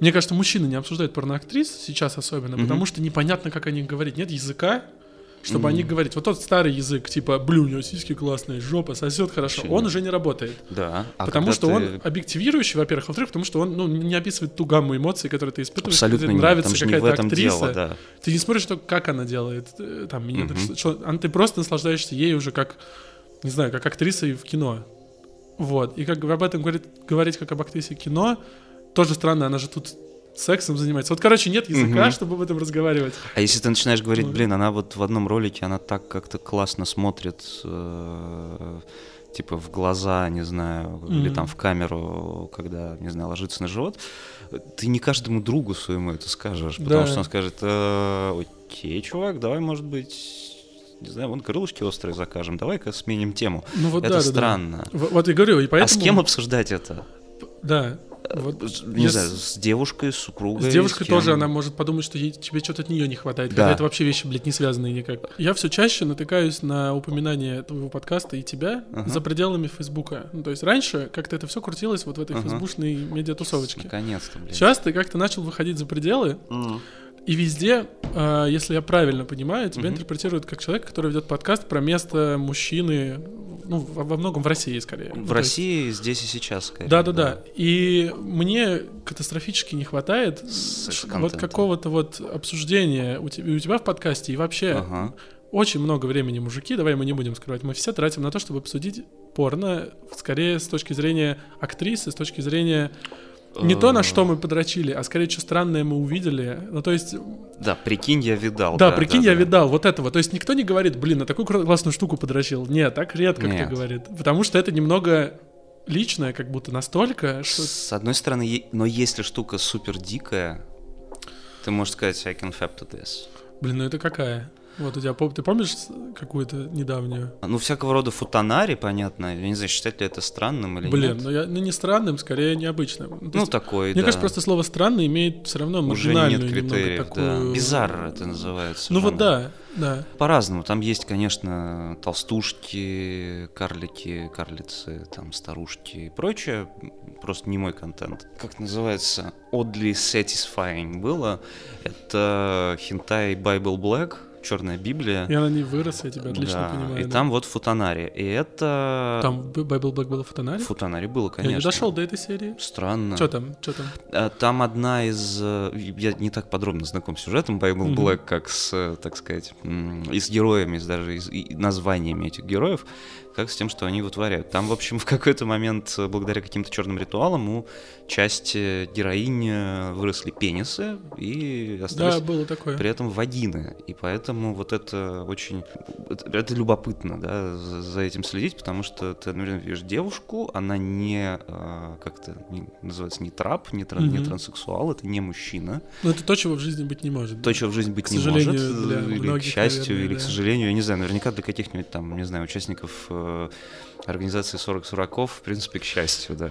Мне кажется, мужчины не обсуждают порноактрис сейчас особенно, Мгм. потому что непонятно, как о них говорить. Нет языка, чтобы о них говорить. Вот тот старый язык, типа, блю, у него сиськи классные, жопа, сосет хорошо, Вообще он уже не работает. Да. А потому что ты- он объективирующий, во-первых, во-вторых, потому что он ну, не описывает ту гамму эмоций, которые ты испытываешь, Абсолютно тебе нравится Там же не в какая-то этом актриса. дело, да. Ты не смотришь, что, как она делает. э, Там, Мгм. что- а ты просто наслаждаешься ей уже как, не знаю, как актрисой в кино. Вот. И как об этом говорит, говорить как об актрисе кино, тоже странно, она же тут сексом занимается. Вот, короче, нет языка, Мгм. чтобы об этом разговаривать. А если ты начинаешь говорить, Ну, блин, она вот в одном ролике, она так как-то классно смотрит, э, типа в глаза, не знаю, или Мгм. там в камеру, когда, не знаю, ложится на живот, ты не каждому другу своему это скажешь, потому Да. что он скажет, «Э, окей, чувак, давай, может быть, не знаю, вон крылышки острые закажем, давай-ка сменим тему. Ну вот это да, да, да. странно. В- Вот и говорю, и поэтому... А с кем обсуждать это? Да. Вот Не я знаю, с- с девушкой, с супругой. С девушкой кем? тоже она может подумать, что ей, тебе что-то от нее не хватает, Да. когда это вообще вещи, блядь, не связанные никак. Я все чаще натыкаюсь на упоминание твоего подкаста и тебя Ага. за пределами Фейсбука. Ну, то есть раньше как-то это все крутилось вот в этой Ага. фейсбучной медиатусовочке. Наконец-то, блин. Сейчас ты как-то начал выходить за пределы, М. и везде, э, если я правильно понимаю, тебя Мгм. интерпретируют как человек, который ведет подкаст про место мужчины, ну, во, во многом в России скорее. Ну, В есть- России здесь и сейчас, скорее. да, да, да. И мне катастрофически не хватает вот какого-то вот обсуждения у тебя, у тебя в подкасте и вообще Ага. очень много времени мужики, давай мы не будем скрывать, мы все тратим на то, чтобы обсудить порно, скорее с точки зрения актрисы, с точки зрения не то, на что мы подрочили, а скорее, что странное мы увидели. Ну, то есть, Да, прикинь, я видал. да, прикинь, я да. видал вот этого. То есть никто не говорит, блин, на такую классную штуку подрочил. Нет, так редко кто Нет. говорит. Потому что это немного личное, как будто настолько, что... С одной стороны, но если штука супер дикая, ты можешь сказать, I can fap to this. Блин, ну это какая? Вот у тебя, пом- ты помнишь какую-то недавнюю? Ну, всякого рода футонари, понятно. Я не знаю, считать ли это странным или Блин, нет. ну, я, ну не странным, скорее необычным. То Ну, есть, такой, мне да. кажется, просто слово странный имеет все равно Уже маргинальную нет критериев, такую... да. Бизарр это называется. Ну вот да, да. По-разному. Там есть, конечно, толстушки, карлики, карлицы, там старушки и прочее. Просто не мой контент. Как называется? Oddly Satisfying было. Это хентай Bible Black, Черная Библия. Я на ней вырос, я тебя отлично Да, понимаю. И да. там вот футонари. И это... Там Bible Black было фотонари? Футонари было, конечно. Я не дошел до этой серии. Странно. Что там, что там? А, Там одна из... э, Я не так подробно знаком с сюжетом Bible. Black, как с, э, так сказать, и с героями, с даже и с- и названиями этих героев, как с тем, что они вытворяют. Там, в общем, в какой-то момент, э, благодаря каким-то черным ритуалам, у части героинь э, выросли пенисы и остались Да, было такое. при этом вагины. И поэтому вот это очень... Это, любопытно, да, за, этим следить, потому что ты, например, видишь девушку, она не, э, как это не- называется, не трап, не, тран- не Мгм. транссексуал, это не мужчина. Но это то, чего в жизни быть не может. То, чего в жизни быть К не может, для или к многих, счастью, наверное, или к да. сожалению, я не знаю, наверняка для каких-нибудь там, не знаю, участников euh, организации 40 сураков, в принципе, к счастью, да.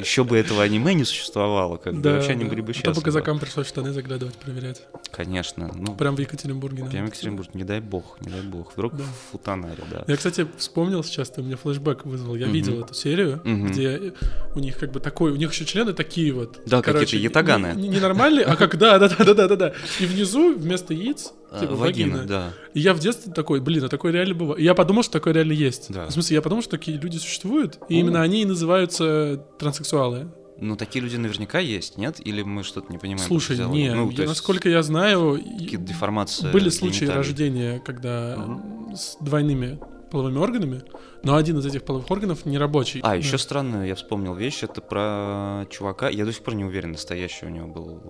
Еще бы этого аниме не существовало, как бы, Да, вообще они да. были бы А то счастливы. по казакам пришлось штаны заглядывать, проверять. Конечно, ну, Прям в Екатеринбурге. Прямо наверное. Екатеринбург, не дай бог, не дай бог. Вдруг Да. в футонаре, да. Я, кстати, вспомнил сейчас, ты мне флешбэк вызвал. Я Мгм. видел эту серию, Мгм. где у них как бы такой, у них еще члены такие вот. Да, какие-то ятаганы. Не, не нормальные, а как, да, да, да, да, да, да, да. И внизу вместо яиц, А, типа Вагина, вагина. да. И я в детстве такой, блин, а такое реально бывает. И я подумал, что такое реально есть. Да. В смысле, я подумал, что такие люди существуют, и О. именно они и называются транссексуалы. Ну, такие люди наверняка есть, нет? Или мы что-то не понимаем? Слушай, не, Ну, я- насколько я знаю, Какие-то деформации были случаи гениталий. рождения, когда Мгм. с двойными половыми органами, но один из этих половых органов не рабочий. А, Да. еще странную я вспомнил вещь, это про чувака, я до сих пор не уверен, настоящий у него был,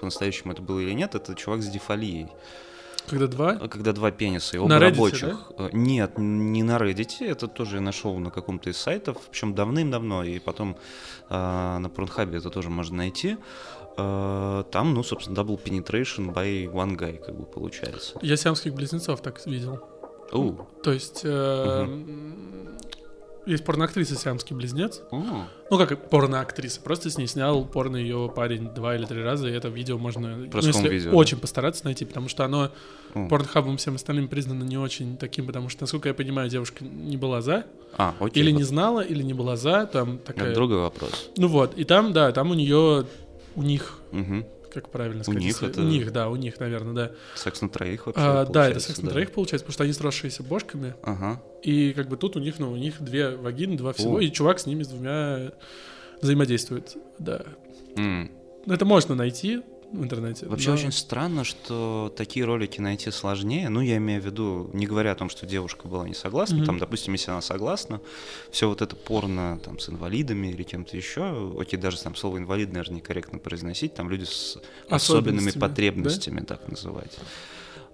по-настоящему это было или нет, это чувак с дефалией. Когда два? Когда два пениса, и На оба Reddit, рабочих. Э, Нет, не на Reddit, это тоже я нашел на каком-то из сайтов, причем давным-давно, и потом э, на Порнхабе это тоже можно найти. Э, там, ну, собственно, double penetration by one guy, как бы получается. Я сиамских близнецов так видел. Оу. То есть э, есть порноактриса сиамский близнец. О, Ну, как порноактриса. Просто с ней снял порно ее парень два или три раза, и это видео можно, ну, если видео, да? очень постараться найти, потому что оно о. порнхабом всем остальным признано не очень таким, потому что, насколько я понимаю, девушка не была за, А, окей. или не вот знала, или не была за, там такая... Это другой вопрос. Ну вот, и там, да, там у нее у них, Мгм. Как правильно У сказать? них если- это- У них, да, у них, наверное, да. Секс на троих вообще. А, да, это секс на да. троих получается, потому что они сросшиеся бошками. Ага. И как бы тут у них, ну, у них две вагины, два всего, О. и чувак с ними с двумя взаимодействует. Да. Ну, Это можно найти в интернете. Вообще но- очень странно, что такие ролики найти сложнее. Ну, я имею в виду, не говоря о том, что девушка была не согласна, Мгм. там, допустим, если она согласна, все вот это порно там с инвалидами или кем-то еще, окей, даже там слово инвалид, наверное, некорректно произносить, там люди с особенными потребностями, так называть.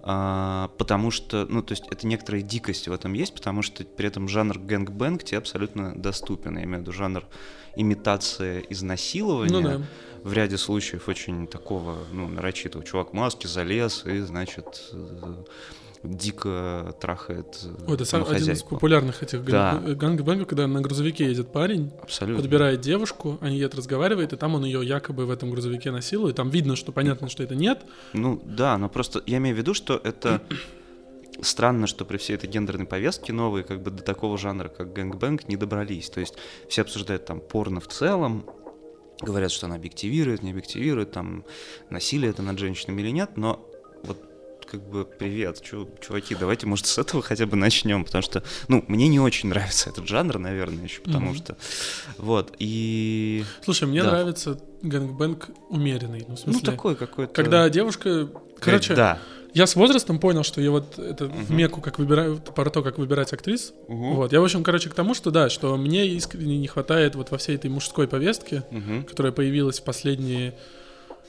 А, потому что, ну, то есть это некоторая дикость в этом есть, потому что при этом жанр gangbang тебе абсолютно доступен. Я имею в виду жанр имитация изнасилования Ну да. В ряде случаев очень такого, ну, нарочитого. Чувак в маске залез и, значит, э, дико трахает э, Ой, это сам, один из популярных этих Да. gang- gangbang ов, когда на грузовике едет парень, Абсолютно. подбирает девушку, они едут, разговаривает, и там он ее якобы в этом грузовике насилует. Там видно, что понятно, что это нет. Ну, да, но просто я имею в виду, что это странно, что при всей этой гендерной повестке новые как бы до такого жанра, как gangbang, не добрались. То есть все обсуждают там порно в целом, говорят, что она объективирует, не объективирует, там насилие это над женщинами или нет, но вот как бы привет, чу- чуваки, давайте, может, с этого хотя бы начнем, потому что, ну, мне не очень нравится этот жанр, наверное, еще, потому Мгм. что, вот, и, Слушай, мне Да. нравится гэнгбэнг умеренный. Ну, в смысле, ну, такой какой-то... когда девушка... Короче, да. Я с возрастом понял, что я вот это в Мгм. меку, как выбираю, про то, как выбирать актрис. Мгм. Вот. Я, в общем, короче, к тому, что да, что мне искренне не хватает вот во всей этой мужской повестке, Мгм. которая появилась в последние...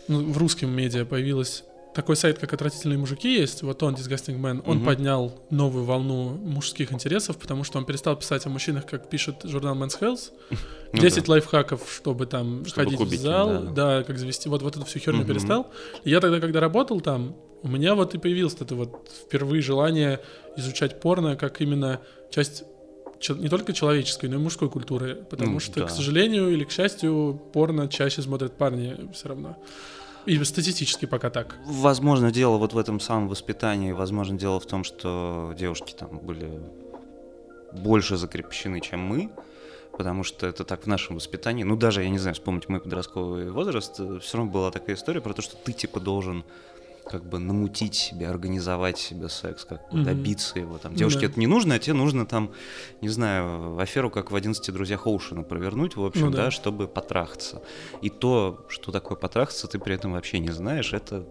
Ну, в русском медиа появилась такой сайт, как «Отвратительные мужики» есть, вот он, Disgusting Man, он поднял новую волну мужских интересов, потому что он перестал писать о мужчинах, как пишет журнал Men's Health. Ну 10 лайфхаков, чтобы там Чтобы ходить кубики, в зал, да. да. как завести, вот, вот эту всю херню Мгм. перестал. И я тогда, когда работал там, у меня вот и появилось это вот впервые желание изучать порно как именно часть не только человеческой, но и мужской культуры, потому Ну, что, да. к сожалению или к счастью, порно чаще смотрят парни все равно. И статистически пока так. Возможно, дело вот в этом самом воспитании, возможно, дело в том, что девушки там были больше закрепощены, чем мы, потому что это так в нашем воспитании. Ну, даже, я не знаю, вспомнить мой подростковый возраст, все равно была такая история про то, что ты, типа, должен как бы намутить себе, организовать себе секс, как бы Мгм. добиться его. Там, Ну девушке да. это не нужно, а тебе нужно там, не знаю, аферу, как в «11 друзьях Оушена» провернуть, в общем, Ну да. да, чтобы потрахаться. И то, что такое потрахаться, ты при этом вообще не знаешь, это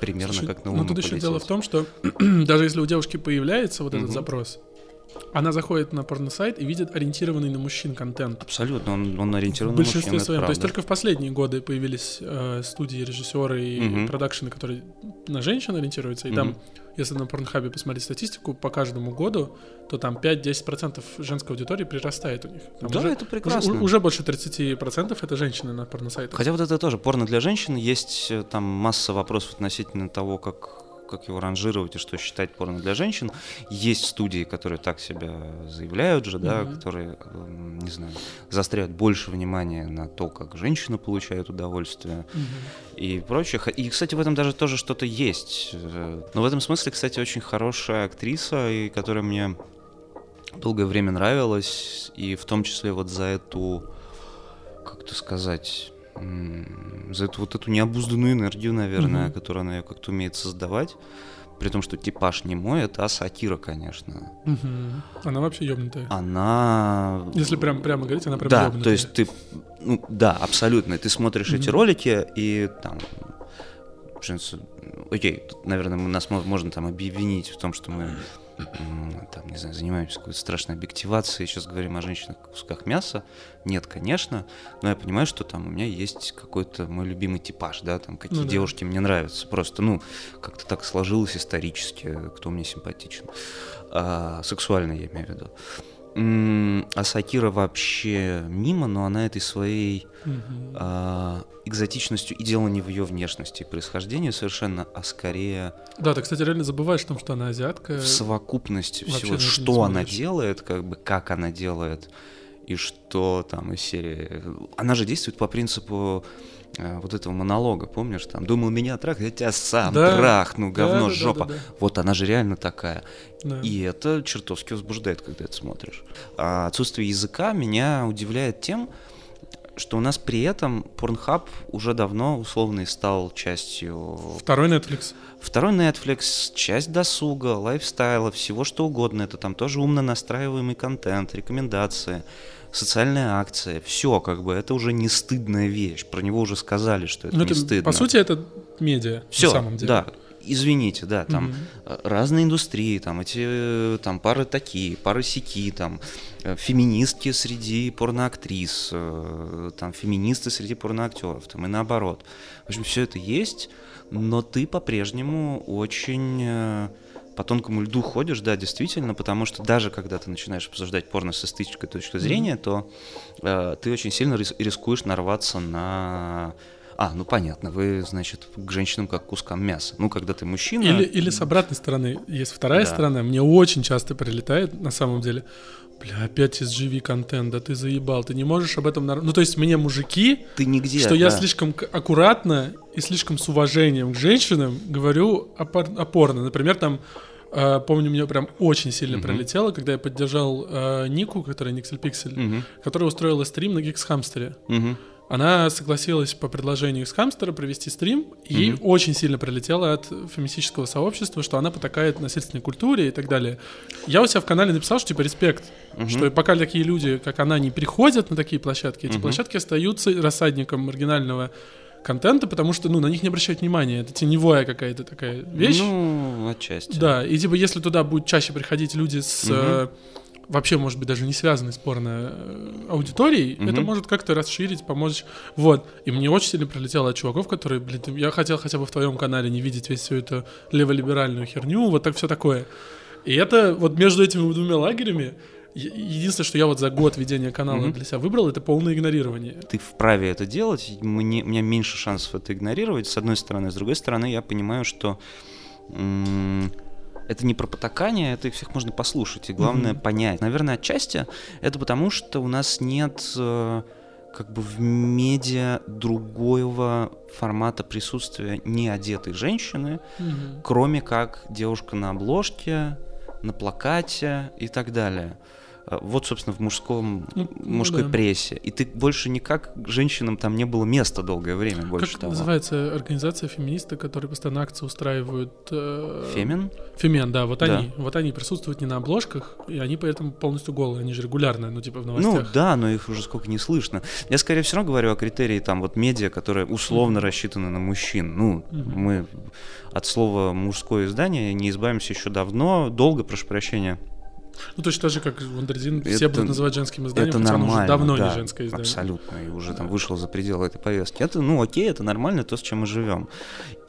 примерно Слушай, как на ну Луну тут еще дело в полететь. том, что даже если у девушки появляется вот этот Мгм. запрос, она заходит на порносайт и видит ориентированный на мужчин контент. Абсолютно, он, он В ориентирован на большинстве мужчин, это своем. То есть только в последние годы появились э, студии, режиссеры и Мгм. продакшены, которые на женщин ориентируются. И там, Мгм. если на Порнхабе посмотреть статистику по каждому году, то там 5-10% женской аудитории прирастает у них. Там Да, уже, это уже, прекрасно. уже больше 30% это женщины на порносайтах. Хотя вот это тоже порно для женщин, есть э, там масса вопросов относительно того, как как его ранжировать и что считать порно для женщин. Есть студии, которые так себя заявляют же, да, Мгм. которые, эм, не знаю, заостряют больше внимания на то, как женщина получает удовольствие Мгм. и прочее. И, кстати, в этом даже тоже что-то есть. Э, Но в этом смысле, кстати, очень хорошая актриса, и которая мне долгое время нравилась, и в том числе вот за эту, как это сказать, за эту вот эту необузданную энергию, наверное, Мгм. которую она ее как-то умеет создавать. При том, что типаж не мой, это Аса Акира, конечно. Мгм. Она вообще ёбнутая. Она... Если прям прямо говорить, она прям Да, ёбнутая. то есть ты, ну да, абсолютно. Ты смотришь эти Мгм. ролики и там, окей, тут, наверное, мы, нас мо- можно там обвинить в том, что мы там, не знаю, занимаемся какой-то страшной объективацией, сейчас говорим о женщинах кусках мяса. Нет, конечно, но я понимаю, что там у меня есть какой-то мой любимый типаж, да, там какие Ну да. девушки мне нравятся. Просто, ну, как-то так сложилось исторически, кто мне симпатичен. А, сексуально я имею в виду. М, А Сакира вообще мимо, но она этой своей а, экзотичностью и дело не в ее внешности и происхождении совершенно, а скорее Да, ты, кстати, реально забываешь о том, что она азиатка. в совокупности вообще всего, что она делает, как бы как она делает и что там из серии. Она же действует по принципу вот этого монолога, помнишь, там, думал меня трах, я тебя сам Да. трахну, Да, говно, да, да, жопа. да, да. Вот она же реально такая. Да. И это чертовски возбуждает, когда это смотришь. А отсутствие языка меня удивляет тем, что у нас при этом Pornhub уже давно условно стал частью... Второй Netflix. Второй Netflix, часть досуга, лайфстайла, всего что угодно. Это там тоже умно настраиваемый контент, рекомендации, социальная акция. Все, как бы, это уже не стыдная вещь. Про него уже сказали, что это Ну, не это, стыдно. по сути, это медиа, Все, на самом деле. да. Извините, да, там Мгм. э, разные индустрии, там эти э, там пары такие, пары сяки, там э, феминистки среди порноактрис, там феминисты среди порноактеров, там и наоборот. В общем, все это есть, но ты по-прежнему очень по тонкому льду ходишь, да, действительно, потому что даже когда ты начинаешь обсуждать порно с эстетической точки зрения, то э, ты очень сильно рис- рискуешь нарваться на а, ну понятно, вы, значит, к женщинам как к кускам мяса. Ну, когда ты мужчина... Или, или с обратной стороны, есть вторая Да. сторона, мне очень часто прилетает, на самом деле, бля, опять SGV контент, да ты заебал, ты не можешь об этом... Ну, то есть мне мужики, Ты нигде, что я да. слишком к- аккуратно и слишком с уважением к женщинам говорю о, пор- о порно. Например, там, э, помню, мне прям очень сильно Мгм. прилетело, когда я поддержал э, Нику, которая Никсель Пиксель, Мгм, которая устроила стрим на Гикс Хамстере. мгм. Она согласилась по предложению из Хамстера провести стрим, и ей Мгм. очень сильно прилетело от феминистического сообщества, что она потакает насильственной культуре и так далее. Я у себя в канале написал, что типа респект, Мгм. что пока такие люди, как она, не приходят на такие площадки, эти Мгм. площадки остаются рассадником маргинального контента, потому что, ну, на них не обращают внимания. Это теневая какая-то такая вещь. Ну, отчасти. Да, и типа если туда будут чаще приходить люди с Мгм. Вообще, может быть, даже не связанной с порно э, аудиторией, Мгм. это может как-то расширить, помочь. Вот. И мне очень сильно прилетело от чуваков, которые, блин, я хотел хотя бы в твоем канале не видеть весь всю эту леволиберальную херню, вот так все такое. И это вот между этими двумя лагерями единственное, что я вот за год ведения канала Мгм. для себя выбрал, это полное игнорирование. Ты вправе это делать, мне, у меня меньше шансов это игнорировать, с одной стороны. С другой стороны, я понимаю, что м, это не про потакание, это их всех можно послушать, и главное Мгм. понять. Наверное, отчасти это потому, что у нас нет э, как бы в медиа другого формата присутствия неодетой женщины, Мгм. кроме как девушка на обложке, на плакате и так далее. Э, Вот, собственно, в мужском, Ну, ну мужской да. прессе. И ты больше никак женщинам там не было места долгое время, больше Как того. называется организация феминисты, которые постоянно акции устраивают? э, Femen? Femen, да, вот Да. они. Вот они присутствуют не на обложках, и они поэтому полностью голые, они же регулярно, ну, типа в Ну новостях. да, но их уже сколько не слышно. Я скорее все равно говорю о критерии там вот медиа, которые условно рассчитаны на мужчин. Ну, Мгм. мы от слова мужское издание не избавимся еще давно, долго, прошу прощения. Ну, точно так же, как Wonderzine, Это- все будут называть женским изданием, это хотя оно уже давно да, не женское издание. Абсолютно, и уже там вышел за пределы этой повестки. Это, ну, окей, это нормально, то, с чем мы живем.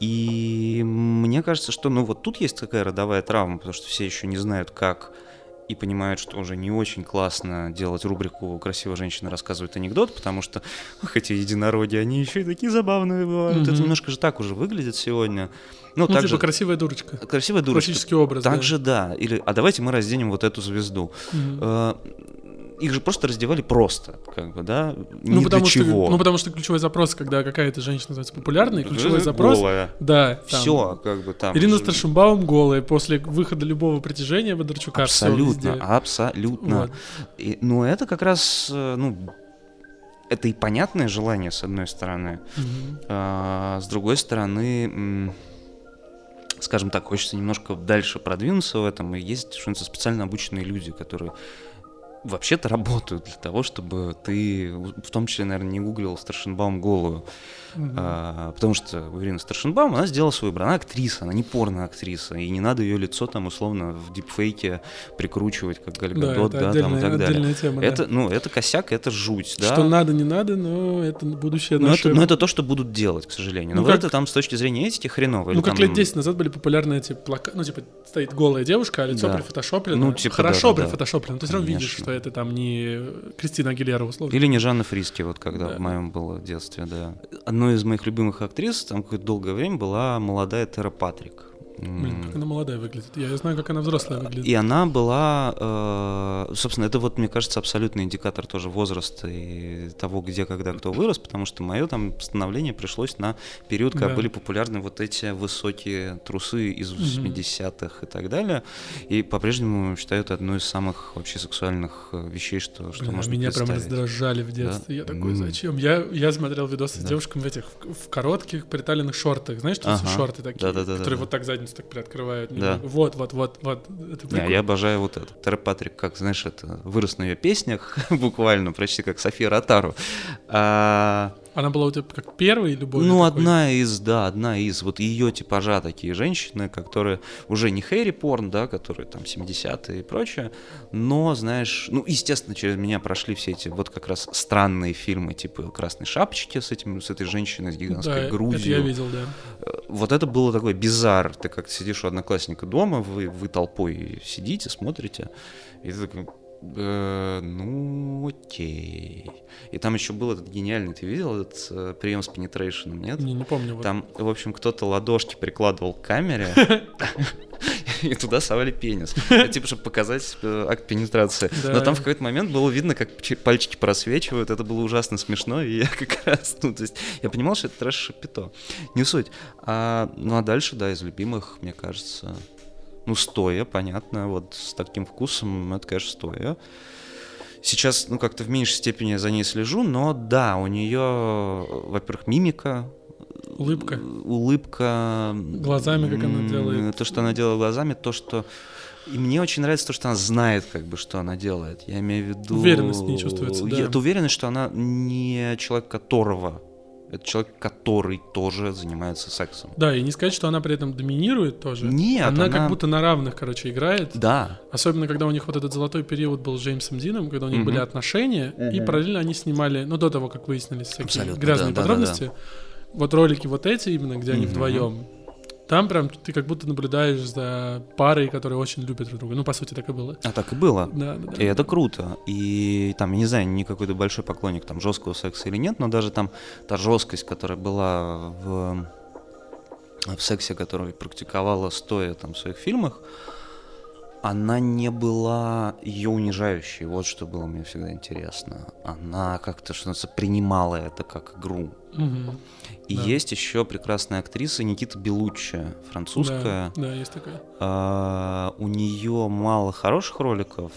И мне кажется, что, ну, вот тут есть такая родовая травма, потому что все еще не знают, как и понимают, что уже не очень классно делать рубрику «Красивая женщина рассказывает анекдот», потому что ох, эти единороги, они еще и такие забавные бывают. Мгм. Это немножко же так уже выглядит сегодня. Ну, Ну, так типа красивая дурочка. Красивая дурочка. Классический образ, Так да. да. Или, а давайте мы разденем вот эту звезду. Мгм. Э, Их же просто раздевали просто, как бы, да, Ну, ни потому для что, чего. ну, потому что ключевой запрос, когда какая-то женщина называется популярной, ключевой запрос, голая. да, там, Все, как бы там. Ирина Старшинбаум голая после выхода любого притяжения Бондарчука. Абсолютно, абсолютно. Вот. И- но это как раз, э, ну, это и понятное желание, с одной стороны. Мгм. А, с другой стороны, скажем так, хочется немножко дальше продвинуться в этом. И есть, что специально обученные люди, которые вообще-то работают для того, чтобы ты, в том числе, наверное, не гуглил Старшинбаум голую. Мгм. А, потому что Ирина Старшинбаум, она сделала свой выбор. Она актриса, она не порно-актриса. И не надо ее лицо там условно в дипфейке прикручивать, как Галь Да, да, там и так далее. тема, да. Это, ну, это косяк, это жуть, да. Что надо, не надо, но это будущее но, наше. это, но это то, что будут делать, к сожалению. Но Ну, вот как- это там с точки зрения этики хреново. Ну, Или как там- лет 10 назад были популярны эти плакаты, ну, типа, стоит голая девушка, а лицо Да. прифотошоплено. Ну, типа, Хорошо да, да, да. прифотошоплено. Ты все равно видишь, что это там не Кристина Агилера, условно. Или не Жанна Фриски, вот когда Да. в моем было детстве, да. Одной из моих любимых актрис там какое-то долгое время была молодая Тера Патрик. Блин, как она молодая выглядит. Я знаю, как она взрослая выглядит. И она была, э, собственно, это вот, мне кажется, абсолютный индикатор тоже возраста и того, где, когда, кто вырос, потому что мое там становление пришлось на период, когда Да. были популярны вот эти высокие трусы из 80-х и так далее. И по-прежнему считаю это одной из самых вообще сексуальных э, вещей, что, что Блин, можно меня прям раздражали в детстве. Я такой, зачем? Я, я смотрел видосы с Да. девушками в этих, в, коротких приталенных шортах. Знаешь, что Ага. шорты такие, Да-да-да-да-да. которые вот так задницу так приоткрывают. Да. Вот, вот, вот, вот. Это Не, я обожаю вот это. Терри Патрик, как, знаешь, это вырос на ее песнях, буквально, почти как София Ротару. А, Она была у тебя как первый любовь? Ну, одна из, да, одна из вот ее типажа такие женщины, которые уже не Хэри Порн, да, которые там 70-е и прочее, но, знаешь, ну, естественно, через меня прошли все эти вот как раз странные фильмы, типа «Красной шапочки» с, этим, с этой женщиной с гигантской да, грудью. это я видел, да. Э, Вот это было такой бизар. Ты как сидишь у одноклассника дома, вы, вы толпой сидите, смотрите, и ты такой, «Э, ну, окей. И там еще был этот гениальный, ты видел этот э, прием с пенетрейшеном, нет? Не, не помню. Там, в общем, кто-то ладошки прикладывал к камере, и туда совали пенис. Это типа, чтобы показать э, акт пенетрации. Да. Но там в какой-то момент было видно, как пальчики просвечивают. Это было ужасно смешно. И я как раз, ну, то есть, я понимал, что это трэш-шапито. Не суть. А, ну, а дальше, да, из любимых, мне кажется, ну, стоя, понятно, вот с таким вкусом, это, конечно, стоя. Сейчас, ну, как-то в меньшей степени я за ней слежу, но да, у нее, во-первых, мимика, Улыбка. э, улыбка. Глазами, как она делает. То, что она делает глазами, то, что... И мне очень нравится то, что она знает, как бы, что она делает. Я имею в виду... Уверенность в ней чувствуется, да. Это уверенность, что она не человек, которого... Это человек, который тоже занимается сексом. Да, и не сказать, что она при этом доминирует тоже. Нет, она, она- как будто на равных, короче, играет. Да, Особенно, когда у них вот этот золотой период был с Джеймсом Дином, когда у них Мгм. были отношения, и Мгм. параллельно они снимали, ну, до того, как выяснились всякие Абсолютно, грязные да, да, подробности, вот ролики вот эти именно, где они Мгм. вдвоем, там прям ты как будто наблюдаешь за парой, которые очень любят друг друга. Ну, по сути, так и было. а так и было. Да, да, да. И это круто. И там, я не знаю, не какой-то большой поклонник там жесткого секса или нет, но даже там та жесткость, которая была в, в сексе, которую практиковала стоя там в своих фильмах, она не была ее унижающей. Вот что было мне всегда интересно. Она как-то, что называется, принимала это как игру. Мгм. И Да. есть еще прекрасная актриса Никита Белуччи, французская. Да, да, есть такая. А, у нее мало хороших роликов,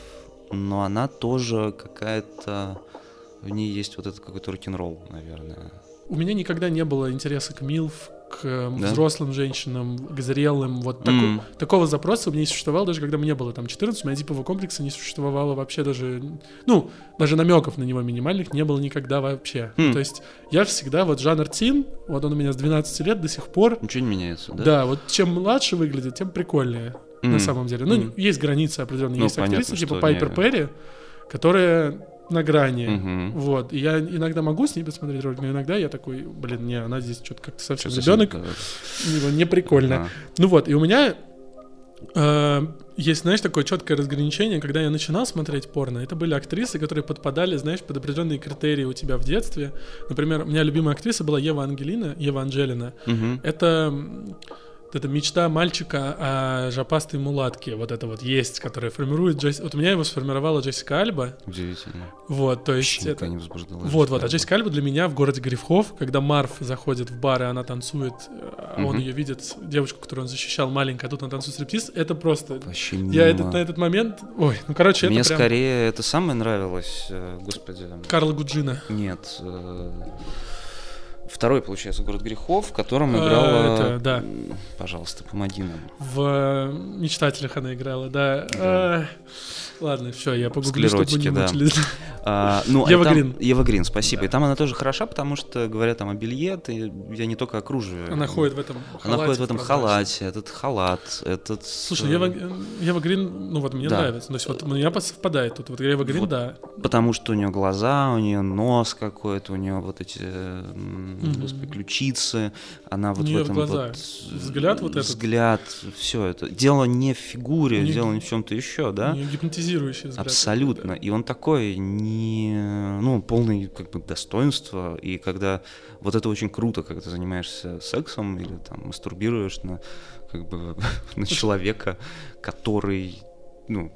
но она тоже какая-то... В ней есть вот этот какой-то рок-н-ролл, наверное. У меня никогда не было интереса к МИЛФ, к э, Да? взрослым женщинам, к зрелым. Вот тако- М. такого запроса у меня не существовало, даже когда мне было там 14, у меня типового комплекса не существовало вообще даже, ну, даже намеков на него минимальных не было никогда вообще. Хм. То есть я всегда, вот жанр тин, вот он у меня с 12 лет до сих пор, Ничего не меняется, да? да, вот чем младше выглядит, тем прикольнее. На М. самом деле. Ну, М. есть границы определенные. Ну, есть актрисы, понятно, типа что Пайпер не- Перри, которая на грани. Мгм. Вот. И я иногда могу с ней посмотреть ролик, но иногда я такой, блин, не, она здесь что-то как-то совсем ребенок, да. не прикольно. Ну вот, и у меня э, есть, знаешь, такое четкое разграничение, когда я начинал смотреть порно, это были актрисы, которые подпадали, знаешь, под определенные критерии у тебя в детстве. Например, у меня любимая актриса была Ева Ангелина, Ева Анджелина. Мгм. Это вот эта мечта мальчика о жопастой мулатке, вот это вот есть, которая формирует Джесси... Вот у меня его сформировала Джессика Альба, Удивительно. вот, то есть Вообще это... не возбуждала. Вот, вот, а Джессика Альба для меня в городе грехов, когда Марф заходит в бар, и она танцует, э, а он ее видит, девочку, которую он защищал, маленькая, а тут она танцует стриптиз, это просто... Вообще Я мимо. этот, на этот момент... Ой, ну, короче, Мне это прям... скорее это самое нравилось, э, господи. Карла Гуджина. Нет. э, Второй, получается, город грехов, в котором Э, играла. это, да. Пожалуйста, помоги нам. В э, «Мечтателях» она играла, да. Да. Ладно, все, я погуглю, чтобы не да. мучились. А, ну, а Ева там- Грин. Ева Грин, спасибо. И там она тоже хороша, потому что, говоря там о белье, я не только о кружеве. Она ходит в этом халате. Она ходит в этом халате, этот халат, этот... Слушай, э, Ева, э, Ева Грин, ну вот мне Да. нравится. То есть вот у меня совпадает тут. Вот Ева Грин, Вот. да. Потому что у нее глаза, у нее нос какой-то, у нее вот эти Мгм. господи, ключицы, она вот в этом глаза. вот... Взгляд вот этот. Взгляд, все это. Дело не в фигуре, дело не в чем-то еще, да? У неё гипнотизирующий взгляд. Абсолютно. Да. И он такой не, ну, полный как бы достоинства. И когда вот это очень круто, когда ты занимаешься сексом или там мастурбируешь на как бы на человека, который, ну,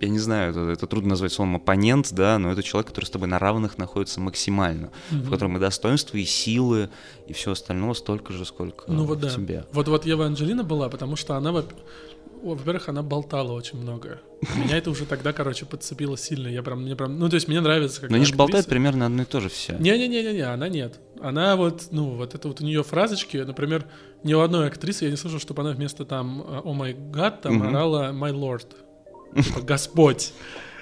я не знаю, это, это трудно назвать словом оппонент, да, но это человек, который с тобой на равных находится максимально, в Мгм. котором и достоинства, и силы, и все остальное столько же, сколько Ну вот в да. тебе. Вот вот Ева Анджелина была, потому что она, во-первых, она болтала очень много. Меня это уже тогда, короче, подцепило сильно. Я прям, мне прям, ну то есть мне нравится, как Но они же болтают примерно одно и то же все. Не-не-не-не, она нет. Она вот, ну, вот это вот у нее фразочки, например, ни у одной актрисы я не слышал, чтобы она вместо там «О май гад» там Мгм. орала «My lord», типа «Господь».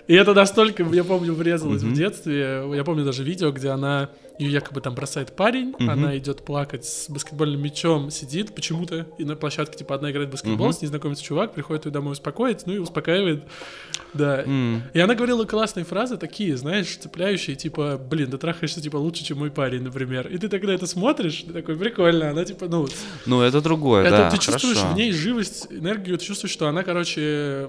И это настолько, я помню, врезалось в Мгм. детстве. Я помню даже видео, где она, ее якобы там бросает парень, Мгм. она идет плакать с баскетбольным мячом, сидит почему-то, и на площадке, типа, одна играет в баскетбол, Мгм. с ней знакомится чувак, приходит ее домой успокоить, ну и успокаивает. Да. М. И она говорила классные фразы такие, знаешь, цепляющие, типа, блин, ты трахаешься, типа, лучше, чем мой парень, например. И ты тогда это смотришь, ты такой, прикольно, она, типа, ну, Ну, это другое, это да, ты чувствуешь хорошо. в ней живость, энергию, ты чувствуешь, что она, короче,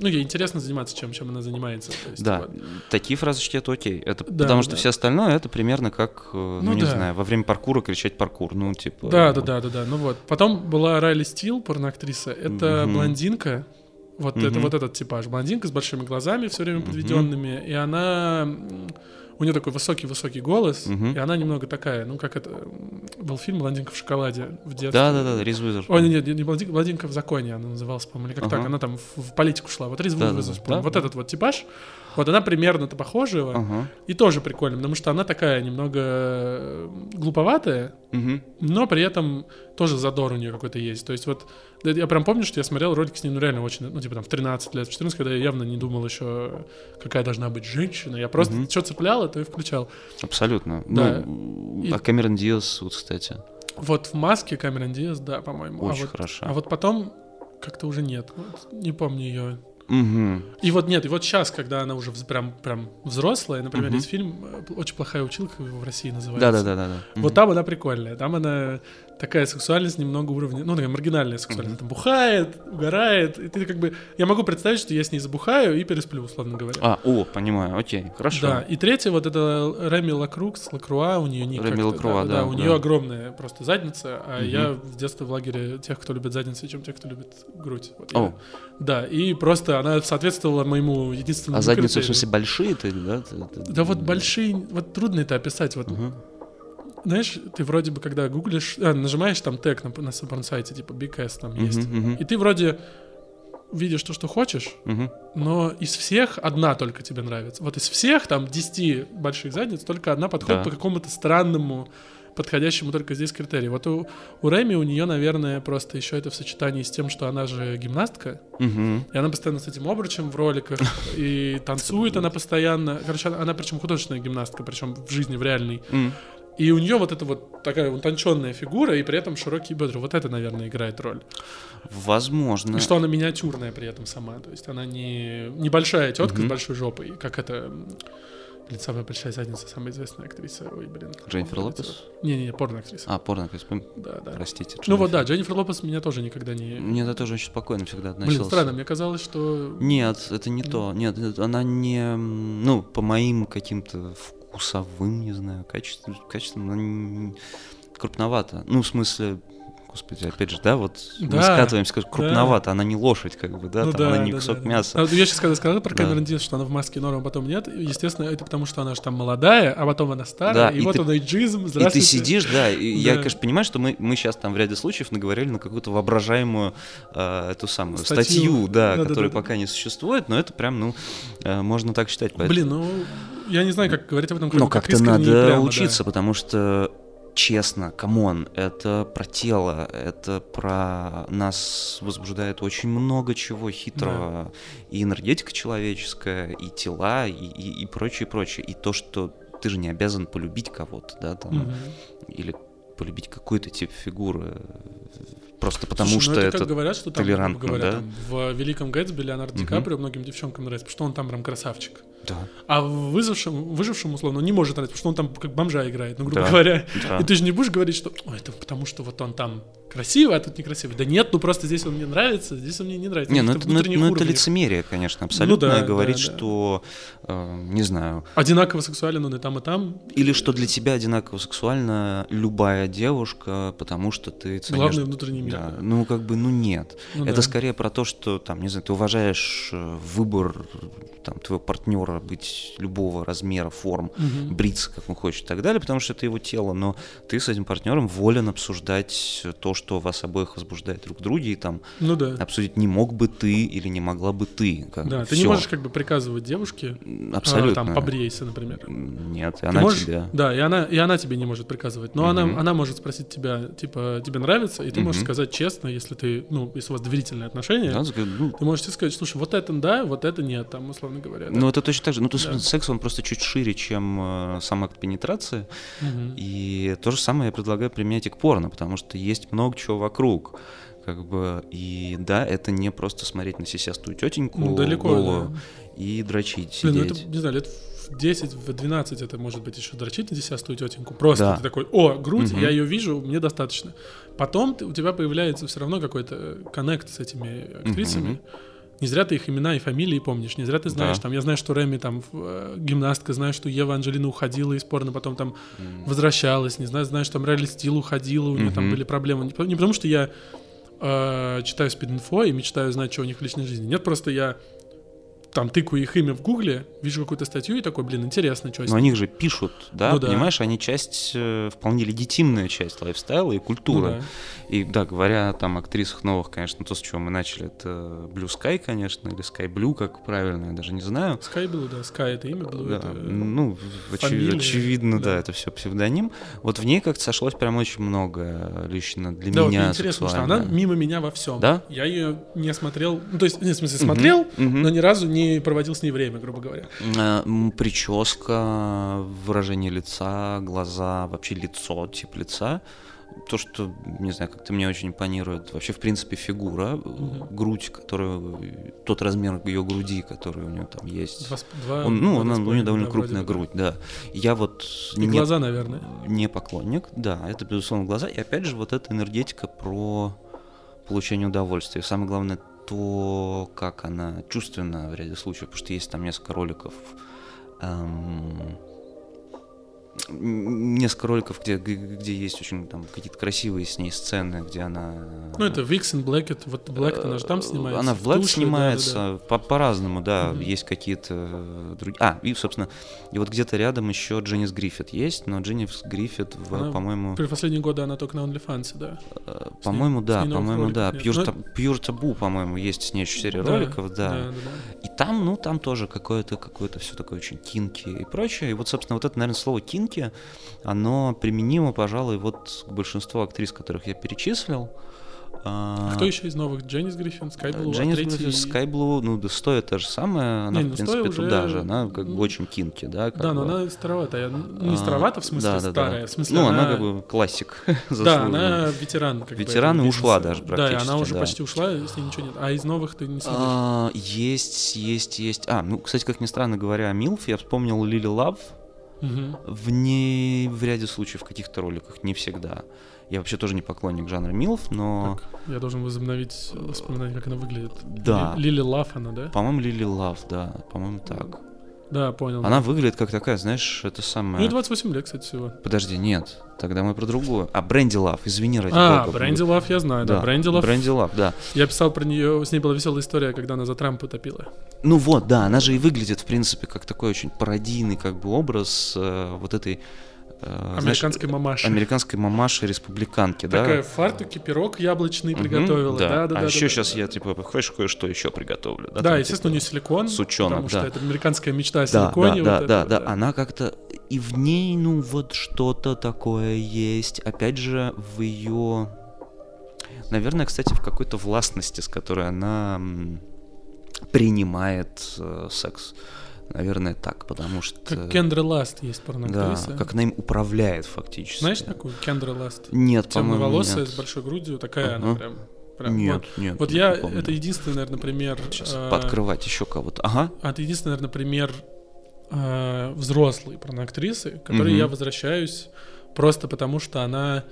ну, ей интересно заниматься чем, чем она занимается. Есть, Да, типа, такие фразочки это окей. Это Да, потому что да. все остальное это примерно как, э, ну, Ну не да. знаю, во время паркура кричать паркур. Ну, типа. Да, да, да, да, да. Ну вот. Потом была Райли Стил, порноактриса. Это Мгм. блондинка. Вот это Мгм. вот этот типаж. Блондинка с большими глазами, все время подведенными. И она. У нее такой высокий-высокий голос, Мгм. и она немного такая, ну как это был фильм «Блондинка в шоколаде» в детстве. Да, да, да, Риз Уизерспун. Ой, нет, нет, не блондинка, блондинка в законе она называлась, по-моему, или как Ага. так, она там в, в политику шла. Вот Риз Да, да, Уизерспун. да, Вот да. этот вот типаж. Вот она примерно-то похожего. Ага. И тоже прикольно, потому что она такая немного э, глуповатая, Мгм. но при этом тоже задор у нее какой-то есть. То есть вот я прям помню, что я смотрел ролики с ней, ну реально очень, ну типа там в 13 лет, в 14, когда я явно не думал еще, какая должна быть женщина. Я просто Мгм. что цеплял, то и включал. Абсолютно. Да. Ну, И- а Камерон Диас, вот, кстати, Вот в маске Камерон Диас, да, по-моему. очень а вот, хороша. а вот потом как-то уже нет. Вот не помню ее. Мгм. И вот нет, и вот сейчас, когда она уже прям, прям взрослая, например, Мгм. есть фильм э, «Очень плохая училка» его в России называется. Да, да, да, да, да. Вот там она прикольная. Там она такая сексуальность немного уровня, ну, такая маргинальная сексуальность. Она там бухает, угорает. И ты как бы... Я могу представить, что я с ней забухаю и пересплю, условно говоря. А, о, понимаю, окей, хорошо. Да, и третье, вот это Реми Лакрукс, Лакруа, у нее не Реми Лакруа, да, у да. нее огромная просто задница, а Мгм. я с детства в лагере тех, кто любит задницы, чем тех, кто любит грудь. Вот я- О. Да, и просто она соответствовала моему единственному А задницы, в смысле, большие ты, да? Ты- ты- Да вот большие, вот трудно это описать. Вот Мгм. Знаешь, ты вроде бы, когда гуглишь, а, нажимаешь там тег на, на порн-сайте, типа Big S там есть, Мгм, мгм, и ты вроде видишь то, что хочешь, мгм. но из всех одна только тебе нравится. Вот из всех там 10 больших задниц только одна подходит Да. по какому-то странному, подходящему только здесь критерию. Вот у, у Рэми у нее, наверное, просто еще это в сочетании с тем, что она же гимнастка, Мгм. и она постоянно с этим обручем в роликах, и танцует она постоянно. Короче, она, причем художественная гимнастка, причем в жизни, в реальной. И у нее вот эта вот такая утонченная фигура, и при этом широкие бедра. Вот это, наверное, играет роль. Возможно. И что она миниатюрная при этом сама. То есть она не небольшая тетка с Мгм. большой жопой, как это. Блин, самая большая задница, самая известная актриса. Ой, блин. Дженнифер Лопес? Не-не-не, порно-актриса. А, порно, то есть, м, Да, да. простите. Ну вот, Дженнифер. да, Дженнифер Лопес меня тоже никогда не... Мне это тоже очень спокойно всегда относился. Блин, странно, мне казалось, что... Нет, это не Ну. то. Нет, она не, ну, по моим каким-то вкусовым, не знаю, качествам, качествам она крупновато. Ну, в смысле, господи, опять же, да, вот мы Да, скатываемся, как крупновато, она не лошадь, как бы, да, Ну там, она да, не да, кусок да, да. мяса. А вот я сейчас когда сказал про Да. Камерон Диас, что она в маске норм, а потом нет, естественно, это потому, что она же там молодая, а потом она старая, Да, и, и вот ты- он эйджизм, И ты сидишь, да, и я, Да. конечно, понимаю, что мы, мы сейчас там в ряде случаев наговорили на какую-то воображаемую э, эту самую Статью. статью, да, Да-да-да-да. которая пока не существует, но это прям, ну, э, можно так считать. поэтому- Блин, ну, я не знаю, как говорить об этом, Но как как-то и надо прямо, да. учиться, потому что честно, come on, это про тело, это про нас возбуждает очень много чего хитрого, и энергетика человеческая, и тела, и, и, и прочее, прочее. И то, что ты же не обязан полюбить кого-то, да, там, Мгм. или полюбить какой-то тип фигуры. Просто потому Слушай, что ну это, это как говорят, что там, толерантно, грубо говоря, да? там, в «Великом Гэтсби» Леонардо Ди. Каприо многим девчонкам нравится, потому что он там прям красавчик. Да, А выжившим, выжившим условно, он не может нравиться, потому что он там как бомжа играет, ну, грубо Да. говоря. да. И ты же не будешь говорить, что «Ой, это потому что вот он там красивый, а тут некрасивый. Да нет, ну просто здесь он мне нравится, здесь он мне не нравится. Не, ну это, ну, ну, это лицемерие, конечно, абсолютно. да, говорить, да, да. что, э, не знаю, Одинаково сексуален он и там, и там. или что для тебя одинаково сексуальна любая девушка, потому что ты ценишь... Главный внутренний мир. Да, да. ну как бы, ну нет. Ну это да. скорее про то, что там, не знаю, ты уважаешь э, выбор там твоего партнера быть любого размера, форм, Мгм. бриться, как он хочет и так далее, потому что это его тело, но ты с этим партнером волен обсуждать то, что вас обоих возбуждает друг в друге, и там Ну да. обсудить, не мог бы ты или не могла бы ты. Как Да, ты не можешь как бы приказывать девушке, а, Абсолютно. там, побрейся, например. Нет, и Ты она можешь- тебя. Да, и она, и она тебе не может приказывать. Но она, Мгм. она может спросить тебя, типа, тебе нравится, и ты можешь Мгм. сказать честно, если ты, ну, если у вас доверительные отношения, Да, ну, ты можешь сказать, слушай, вот это да, вот это нет, там, условно говоря. да. Ну, это точно так же. Ну, то есть Да. секс, он просто чуть шире, чем э, сам акт пенетрации. Мгм. И то же самое я предлагаю применять и к порно, потому что есть много чего вокруг. Как бы, и да, это не просто смотреть на сисястую тетеньку Ну, далеко, голую да. и дрочить, Блин, ну сидеть. это, не знаю, лет в 10, в 12 это может быть еще дрочить на десятую тетеньку. Просто Да. ты такой, о, грудь, Мгм. я ее вижу, мне достаточно. Потом ты- у тебя появляется все равно какой-то коннект с этими актрисами. Мгм. Не зря ты их имена и фамилии помнишь, не зря ты знаешь, Да. там, я знаю, что Реми там э, гимнастка, знаю, что Ева Анджелина уходила из порно, потом там возвращалась, не знаю, знаю, что там Райли Стил уходила, у нее там Мгм. были проблемы. Не, не потому, что я э, читаю спид-инфо и мечтаю знать, что у них в личной жизни. Нет, просто я там тыкаю их имя в гугле, вижу какую-то статью и такой, блин, интересно, что Но они же пишут, да, Ну да. понимаешь, они часть, э, вполне легитимная часть лайфстайла и культуры. И да, говоря о там актрисах новых, конечно, то, с чего мы начали, это Blue Sky, конечно, или Sky Blue, как правильно, я даже не знаю. Sky Blue, да, Sky это имя, Blue Да, это... ну, очи- фамилия, очевидно, да. да. это все псевдоним. Вот в ней как-то сошлось прям очень много лично для Да, вот меня мне интересно, потому что она мимо меня во всем. Да? Я ее не смотрел, ну, то есть, не, в смысле, смотрел, Мгм. но ни разу не проводил с ней время, грубо говоря. Э, Прическа, выражение лица, глаза, вообще лицо, тип лица. То, что, не знаю, как-то мне очень импонирует. Вообще, в принципе, фигура, э, грудь, которую, тот размер ее груди, который у нее там есть. Два, два- Он, ну, два она, у нее довольно да, крупная грудь, да. Я вот И не, глаза, наверное. не поклонник, да, это, безусловно, глаза. И опять же, вот эта энергетика про получение удовольствия. И самое главное, то, как она чувственна в ряде случаев, потому что есть там несколько роликов, эм, несколько роликов, где, где есть очень там какие-то красивые с ней сцены, где она... Ну, это Виксен, Блэкет, вот Блэк, она же там Э, снимается. Она в душе, снимается, да, да, По- по-разному, да, Мгм. есть какие-то другие... А, и, собственно, и вот где-то рядом еще Дженнис Гриффит есть, но Дженнис Гриффит, в, Она по-моему, да. При последние годы она только на OnlyFans, да. э, по-моему, да, по-моему, да. Pure, Ну, Pure Taboo, по-моему, есть с ней еще серия Да, роликов, да. Да, да, да. И там, ну, там тоже какое-то, какое-то все такое очень кинки и прочее. И вот, собственно, вот это, наверное, слово кинки, оно применимо, пожалуй, вот к большинству актрис, которых я перечислил. А кто еще из новых? Дженнис Гриффин, Скай Блу, а Дженнис Блю, Sky Blue, ну, да, стоит та же самая, она, Не, в ну, принципе, Стоя уже, туда же, она как бы ну, очень кинки, да, как Да, но бы. она старовата. Я- Не А, старовата, в смысле да, да, да. старая. В смысле, ну, она... она как бы классик Да, она ветеран. Как Ветеран и ушла даже Да, и практически, она уже да. почти ушла, ней ничего нет. А из новых ты не следишь? А, есть, есть, есть. А, ну, кстати, как ни странно говоря о Милф, я вспомнил Лили Лав. В ней в ряде случаев в каких-то роликах, не всегда. Я вообще тоже не поклонник жанра MILF, но, Так, я должен возобновить воспоминание, как она выглядит. Да. Ли- Лили Лав она, да? по-моему, Лили Лав, да, по-моему, так. Да, понял. Она выглядит как такая, знаешь, это Ну, самое... ей 28 лет, кстати, всего. Подожди, нет, тогда мы про другую. А, Бренди Лав, извини, ради А, бога. Бренди Лав я знаю, да. Бренди Лав. Бренди Лав, да. Я писал про нее, с ней была веселая история, когда она за Трампа топила. Ну вот, да, она же и выглядит, в принципе, как такой очень пародийный как бы образ э, вот этой... знаешь, Американской мамаши. американской мамаши-республиканки, да? Такая фартуки, пирог яблочный Мгм, приготовила. Да, да, да. а да, еще да, сейчас да. я, типа, хочешь кое-что еще приготовлю? Да, там, естественно, у типа, нее силикон. сучонок, потому что да. это американская мечта о Да, силиконе. да, вот да, это да, да, она как-то... И в ней, ну, вот что-то такое есть. Опять же, в ее... Наверное, кстати, в какой-то властности, с которой она принимает э, секс. Наверное, так, потому что... Как Кендра Ласт есть Да, порноактриса. как она им управляет фактически. Знаешь такую Кендра Ласт? Нет, по-моему, Темноволосая, нет. с большой грудью, такая она Ага. прям. прям Нет, вот. нет. Вот не я, помню. это единственный, наверное, пример... Сейчас э, пооткрывать еще кого-то. Ага. а это единственный, наверное, пример э, взрослой порноактрисы, к которой Мгм. я возвращаюсь просто потому, что она...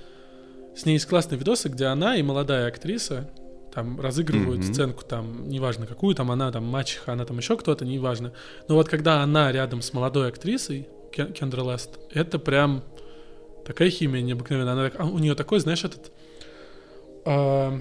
С ней есть классные видосы, где она и молодая актриса там разыгрывают Мгм. сценку, там, неважно какую, там она, там, мачеха, она там еще кто-то, неважно. Но вот когда она рядом с молодой актрисой, Кен- Кендра Ласт, это прям такая химия необыкновенная. Она, а у нее такой, знаешь, этот а,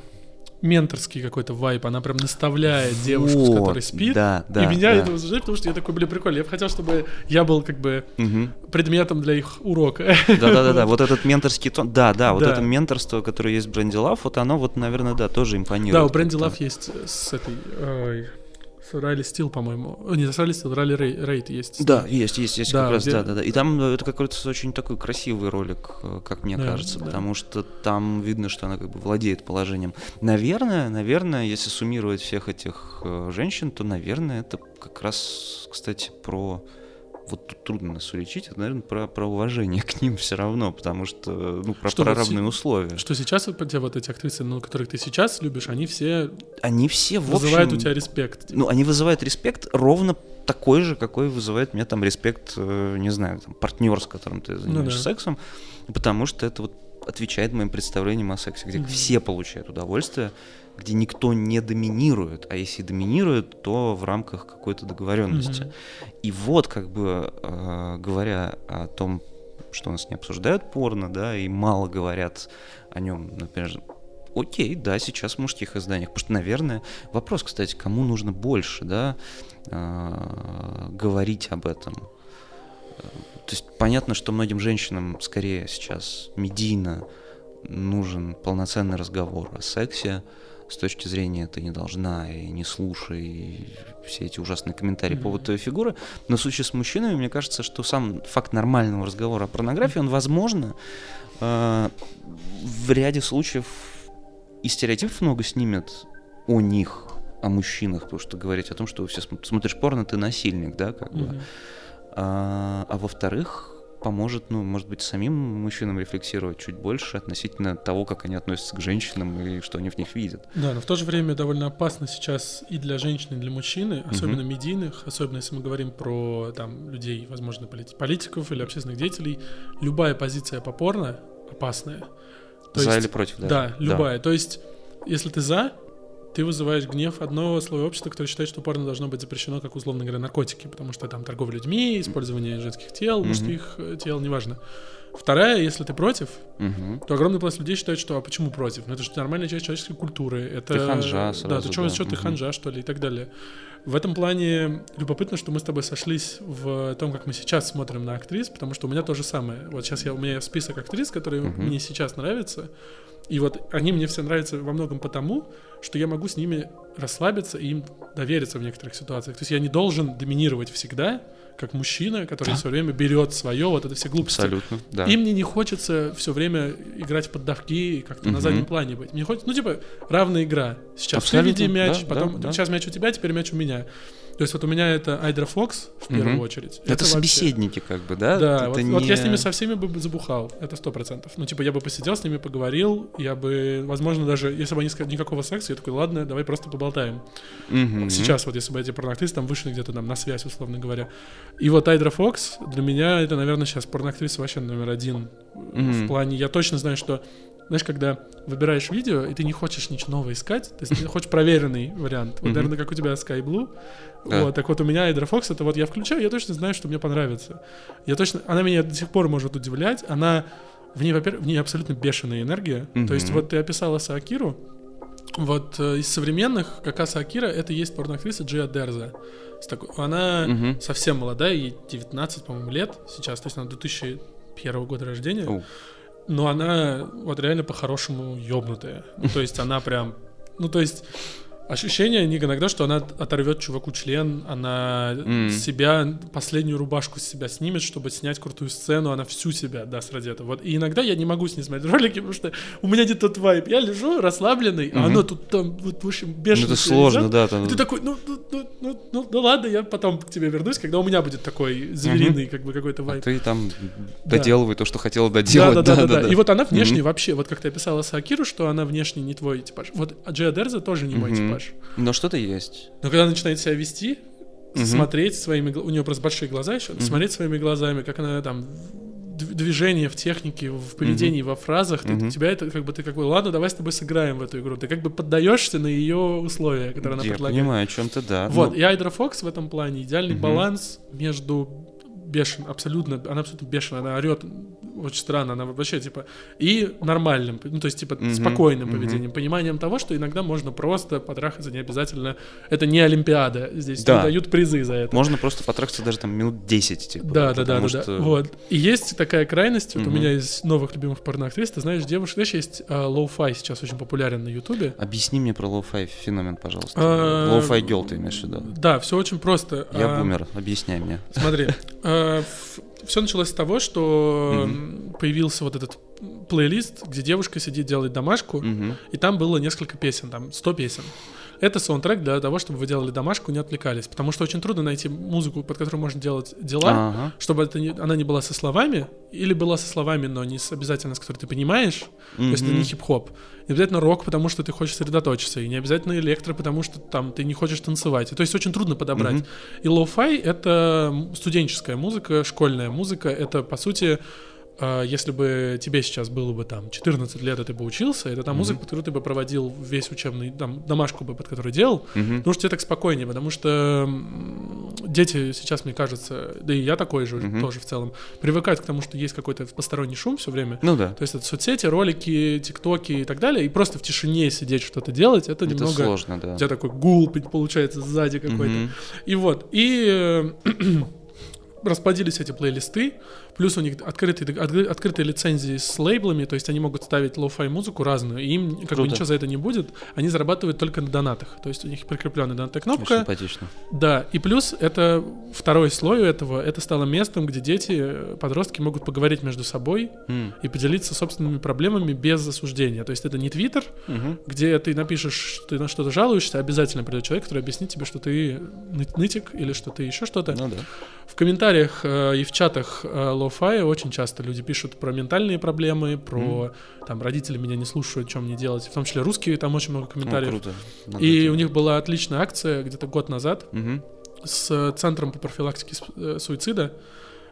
менторский какой-то вайп. Она прям наставляет девушку, с Вот, которой спит. Да, да. и меня да. это возбуждает, потому что я такой, блин, прикольно. Я бы хотел, чтобы я был как бы Мгм. предметом для их урока. Да-да-да, вот этот менторский тон, да, да, вот Да. это менторство, которое есть в Бренди Лав, вот оно вот, наверное, да, тоже импонирует. Да, у Бренди. Лав есть с этой... ой, с Райли Стил, по-моему. О, Не с Райли Стил, Райли Рей- Рейд есть. Да, есть, есть, есть Да, как раз, где- да, да, да. И там э, это какой-то очень такой красивый ролик, э, как мне Да, кажется, да. потому что там видно, что она как бы владеет положением. Наверное, наверное, если суммировать всех этих э, женщин, то, наверное, это как раз, кстати, про вот тут трудно нас уличить, это, наверное, про, про уважение к ним все равно, потому что, ну, про, Что про вот равные се- условия. Что сейчас вот те вот эти актрисы, ну, которых ты сейчас любишь, они все Они все, в вызывают общем, у тебя респект. Ну, они вызывают респект ровно такой же, какой вызывает меня там респект, э, не знаю, там, партнер, с которым ты занимаешься да. сексом, потому что это вот отвечает моим представлениям о сексе, где Мгм. все получают удовольствие, где никто не доминирует, а если доминирует, то в рамках какой-то договоренности. Мгм. И вот, как бы, э, говоря о том, что у нас не обсуждают порно, да, и мало говорят о нем, например, окей, да, сейчас в мужских изданиях, потому что, наверное, вопрос, кстати, кому нужно больше, да, э, говорить об этом. Э, То есть понятно, что многим женщинам скорее сейчас медийно нужен полноценный разговор о сексе, с точки зрения ты не должна и не слушай и все эти ужасные комментарии по Мгм. поводу твоей фигуры. Но в случае с мужчинами, мне кажется, что сам факт нормального разговора о порнографии, он, возможно, э, в ряде случаев и стереотипов много снимет о них, о мужчинах, потому что говорить о том, что все см- смотришь порно, ты насильник, да, как бы. Мгм. А, а во-вторых, поможет, ну, может быть, самим мужчинам рефлексировать чуть больше относительно того, как они относятся к женщинам и что они в них видят. Да, но в то же время довольно опасно сейчас и для женщин, и для мужчины, особенно медийных, особенно если мы говорим про там людей, возможно, полит- политиков или общественных деятелей, любая позиция по порно опасная. То За есть- или против, да? Да, любая. То есть, если ты за, ты вызываешь гнев одного слоя общества, который считает, что порно должно быть запрещено, как, условно говоря, наркотики, потому что там торговля людьми, использование женских тел, Мгм. мужских э, тел, неважно. Вторая, если ты против, Мгм. то огромный пласт людей считает, что а почему против? Ну это же нормальная часть человеческой культуры. Это, Ты ханжа Да, сразу, ты что, да. что ты Мгм. ханжа, что ли, и так далее. В этом плане любопытно, что мы с тобой сошлись в том, как мы сейчас смотрим на актрис, потому что у меня то же самое. Вот сейчас я, у меня список актрис, которые Мгм. мне сейчас нравятся, и вот они мне все нравятся во многом потому, что я могу с ними расслабиться и им довериться в некоторых ситуациях. То есть я не должен доминировать всегда, как мужчина, который Да. все время берет свое, вот это все глупости. Абсолютно, да. И мне не хочется все время играть в поддавки и как-то на Мгм. заднем плане быть. Мне хочется, ну, типа, равная игра. Сейчас Абсолютно, ты веди мяч, да, потом да, да. сейчас мяч у тебя, теперь мяч у меня. То есть вот у меня это Айдра Фокс в первую Мгм. очередь. Это, вообще- собеседники, как бы, да? Да, Это вот, не... вот я с ними со всеми бы забухал, это сто процентов. Ну, типа, я бы посидел с ними, поговорил, я бы, возможно, даже, если бы они никакого секса, я такой, ладно, давай просто поболтаем. Мгм. Сейчас вот, если бы эти порноактрисы там вышли где-то там на связь, условно говоря. И вот Айдра Фокс, для меня это, наверное, сейчас порноактриса вообще номер один. Мгм. В плане, я точно знаю, что, знаешь, когда выбираешь видео, и ты не хочешь ничего нового искать, то есть ты хочешь проверенный вариант. Вот, наверное, как у тебя Sky Blue. Да. Вот, так вот у меня Айдра Фокс, это вот я включаю, я точно знаю, что мне понравится. Я точно, она меня до сих пор может удивлять, она, в ней, во-первых, в ней абсолютно бешеная энергия. То есть вот ты описала Саакиру, вот э, из современных, как раз Акира, это есть порноактриса Джиа Дерза. С такой- Она Мгм. совсем молодая, ей 19, по-моему, лет сейчас, то есть она 2001 года рождения. Оу. Но она вот реально по-хорошему ёбнутая. Ну, то есть она прям... Ну, то есть ощущение не иногда, что она оторвет чуваку член, она М. себя, последнюю рубашку с себя снимет, чтобы снять крутую сцену, она всю себя даст ради этого. Вот. И иногда я не могу с ней смотреть ролики, потому что у меня не тот вайп. Я лежу расслабленный, а Мгм. оно тут там, вот, в общем, Ну, бешено. это себя сложно, ведёт. да. Там... И ты такой, ну, ну, ну, ну, ну, ну ладно, я потом к тебе вернусь, когда у меня будет такой звериный, как бы какой-то А вайп. ты там Да. доделывай то, что хотела Да, доделать. да, да, да, да. И вот она внешне Мгм. вообще, вот как ты описала Сакиру, что она внешне не твой типаж. Вот Джея Дерза тоже не мой Мгм. типаж. Но что-то есть. Но когда она начинает себя вести, Мгм. смотреть своими, у нее просто большие глаза еще, Мгм. смотреть своими глазами, как она там движение в технике, в поведении, во фразах, ты- Мгм. тебя это как бы ты как бы, ладно, давай с тобой сыграем в эту игру. Ты как бы поддаешься на ее условия, которые она Я предлагает. понимаю, о чем ты, да. Вот, Ну, и Айдра Фокс в этом плане идеальный Мгм. баланс между бешен, абсолютно, она абсолютно бешеная, она орет очень странно, она вообще типа и нормальным, ну то есть типа Мгм, спокойным мгм. поведением, пониманием того, что иногда можно просто потрахаться, не обязательно, это не Олимпиада, здесь Да. не дают призы за это. Можно просто потрахаться даже там минут 10, типа. Да, да, да, да, Вот. И есть такая крайность. Вот у меня из новых любимых порноактрис, ты знаешь, девушка, знаешь, есть а, лоу-фай сейчас очень популярен на Ютубе. Объясни мне про лоу-фай феномен, пожалуйста. А, Lo-fi girl ты имеешь в виду? Да, все очень просто. Я А, бумер, объясняй мне. Смотри, все началось с того, что м, появился вот этот плейлист, где девушка сидит, делает домашку, Мгм. и там было несколько песен, там 100 песен. Это саундтрек для того, чтобы вы делали домашку, не отвлекались, потому что очень трудно найти музыку, под которую можно делать дела, Ага. чтобы это не- она не была со словами, или была со словами, но не с, обязательно с которой ты понимаешь, то есть это не хип-хоп. Не обязательно рок, потому что ты хочешь сосредоточиться, и не обязательно электро, потому что там ты не хочешь танцевать. И То есть очень трудно подобрать. Мгм. И лоу-фай — это студенческая музыка, школьная музыка. Это, по сути, если бы тебе сейчас было бы там 14 лет, и ты бы учился, это та Мгм. музыка, которую ты бы проводил весь учебный, там, домашку бы, под которую делал. Потому что тебе так спокойнее, потому что дети сейчас, мне кажется, да и я такой же тоже в целом, привыкают к тому, что есть какой-то посторонний шум все время. Ну да. То есть это соцсети, ролики, тиктоки и так далее, и просто в тишине сидеть что-то делать, это, Это немного... сложно, да. У тебя такой гул получается сзади какой-то. И вот, и э, расплодились эти плейлисты, плюс у них открытые, откры- открытые лицензии с лейблами, то есть они могут ставить лоу-фай музыку разную, и им как бы Круто. ничего за это не будет, они зарабатывают только на донатах, то есть у них прикрепленная донатная Очень кнопка, симпатично. да, и плюс это второй слой этого, это стало местом, где дети, подростки могут поговорить между собой М. и поделиться собственными проблемами без осуждения, то есть это не твиттер, Мгм. где ты напишешь, что ты на что-то жалуешься, обязательно придет человек, который объяснит тебе, что ты ны- нытик или что ты еще что-то. Ну да. В комментариях э, и в чатах э, лоу-фая очень часто люди пишут про ментальные проблемы, про там родители меня не слушают, что мне делать. В том числе русские, там очень много Ну, комментариев. круто. Надо и это- у них была отличная акция где-то год назад Мгм. с э, Центром по профилактике э, суицида.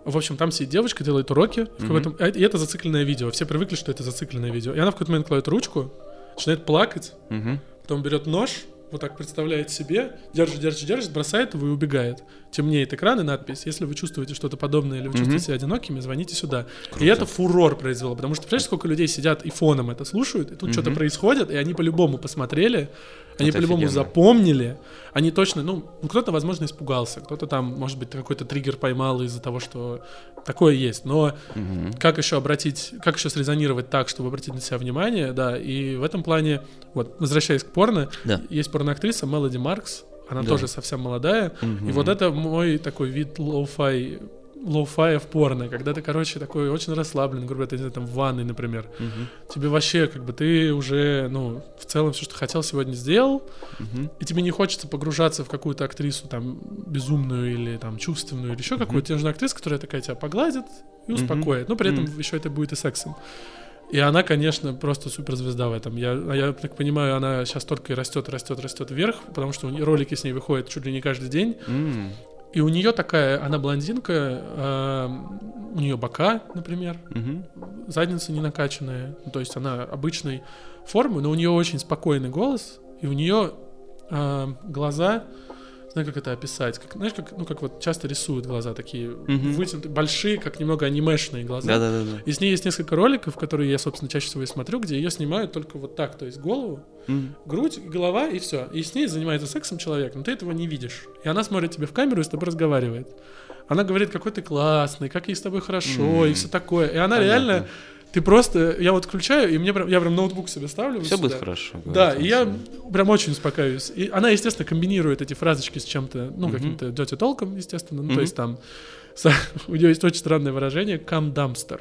В общем, там сидит девочка, делает уроки. Какой-то... И это зацикленное видео. Все привыкли, что это зацикленное видео. И она в какой-то момент кладет ручку, начинает плакать, Мгм. потом берет нож, вот так представляет себе, держит, держит, держит, бросает его и убегает. Темнеет экран и надпись. Если вы чувствуете что-то подобное или вы чувствуете себя одинокими, звоните сюда. Круто. И это фурор произвело, потому что, представляешь, сколько людей сидят и фоном это слушают, и тут что-то происходит, и они по-любому посмотрели, они по-любому офигенно. запомнили, они точно, ну, кто-то, возможно, испугался, кто-то там, может быть, какой-то триггер поймал из-за того, что такое есть, но Мгм. как еще обратить, как еще срезонировать так, чтобы обратить на себя внимание, да, и в этом плане, вот, возвращаясь к порно, Да. есть порноактриса Мелоди Маркс, она Да. тоже совсем молодая, и Мгм. вот это мой такой вид лоу-фай, лоу-фая в порно, когда ты, короче, такой очень расслаблен, грубо говоря, ты, не знаю, там в ванной, например, Мгм. тебе вообще, как бы, ты уже, ну, в целом все, что хотел, сегодня сделал, Мгм. и тебе не хочется погружаться в какую-то актрису там безумную или там чувственную или еще какую-то. Тебе нужна актриса, которая такая тебя погладит и успокоит. Но при этом Мгм. еще это будет и сексом. И она, конечно, просто суперзвезда в этом. Я, а я так понимаю, она сейчас только и растет, растет, растет вверх, потому что ролики с ней выходят чуть ли не каждый день. М. И у нее такая, она блондинка, э, у нее бока, например, Мгм. задница не накачанная, ну, то есть она обычной формы, но у нее очень спокойный голос, и у нее а, глаза, знаю, как это описать, как, знаешь, как, ну, как вот часто рисуют глаза такие Мгм. вытянутые, большие, как немного анимешные глаза. Да-да-да. И с ней есть несколько роликов, которые я, собственно, чаще всего и смотрю, где ее снимают только вот так, то есть голову, М. грудь, голова и все. И с ней занимается сексом человек, но ты этого не видишь. И она смотрит тебе в камеру и с тобой разговаривает. Она говорит, какой ты классный, как ей с тобой хорошо М. и все такое. И она Понятно. реально ты просто, я вот включаю, и мне прям, я прям ноутбук себе ставлю. Все вот будет хорошо. Да, и я прям очень успокаиваюсь. И она, естественно, комбинирует эти фразочки с чем-то, ну, каким-то dirty толком, естественно. Ну, то есть там у нее есть очень странное выражение «come dumpster».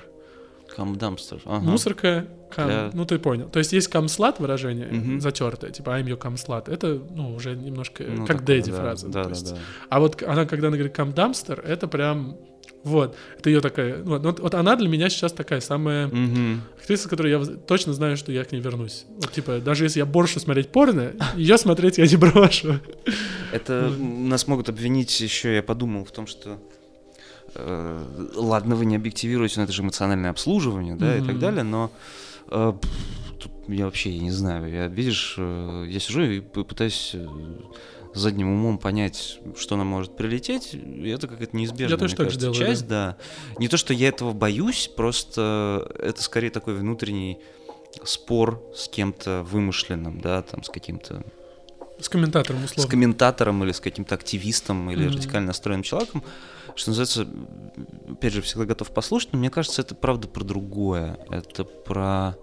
Кам дамстер. Ага. Мусорка, come, Для- ну ты понял. То есть есть камслат выражение, Мгм. затертое, типа I'm your камслат. Это, ну, уже немножко Ну, как такое, дэдди да, фраза. Да, То да, есть- да. А вот она, когда она говорит dumpster, это прям, вот, это ее такая, ну, вот, вот она для меня сейчас такая самая Мгм. актриса, которую я точно знаю, что я к ней вернусь. Вот, типа, даже если я боршу смотреть порно, ее смотреть я не брошу. Это нас могут обвинить еще, я подумал, в том, что э, ладно, вы не объективируете, но это же эмоциональное обслуживание, да, и так далее, но э, тут я вообще я не знаю. Я, видишь, э, я сижу и пытаюсь э, задним умом понять, что нам может прилететь, и это какая-то неизбежная, Я тоже так же кажется, делаю, часть, да. Не то, что я этого боюсь, просто это скорее такой внутренний спор с кем-то вымышленным, да, там, с каким-то С комментатором, с условно. комментатором или с каким-то активистом или Мгм. радикально настроенным человеком, что называется, опять же, всегда готов послушать, но мне кажется, это правда про другое. Это про...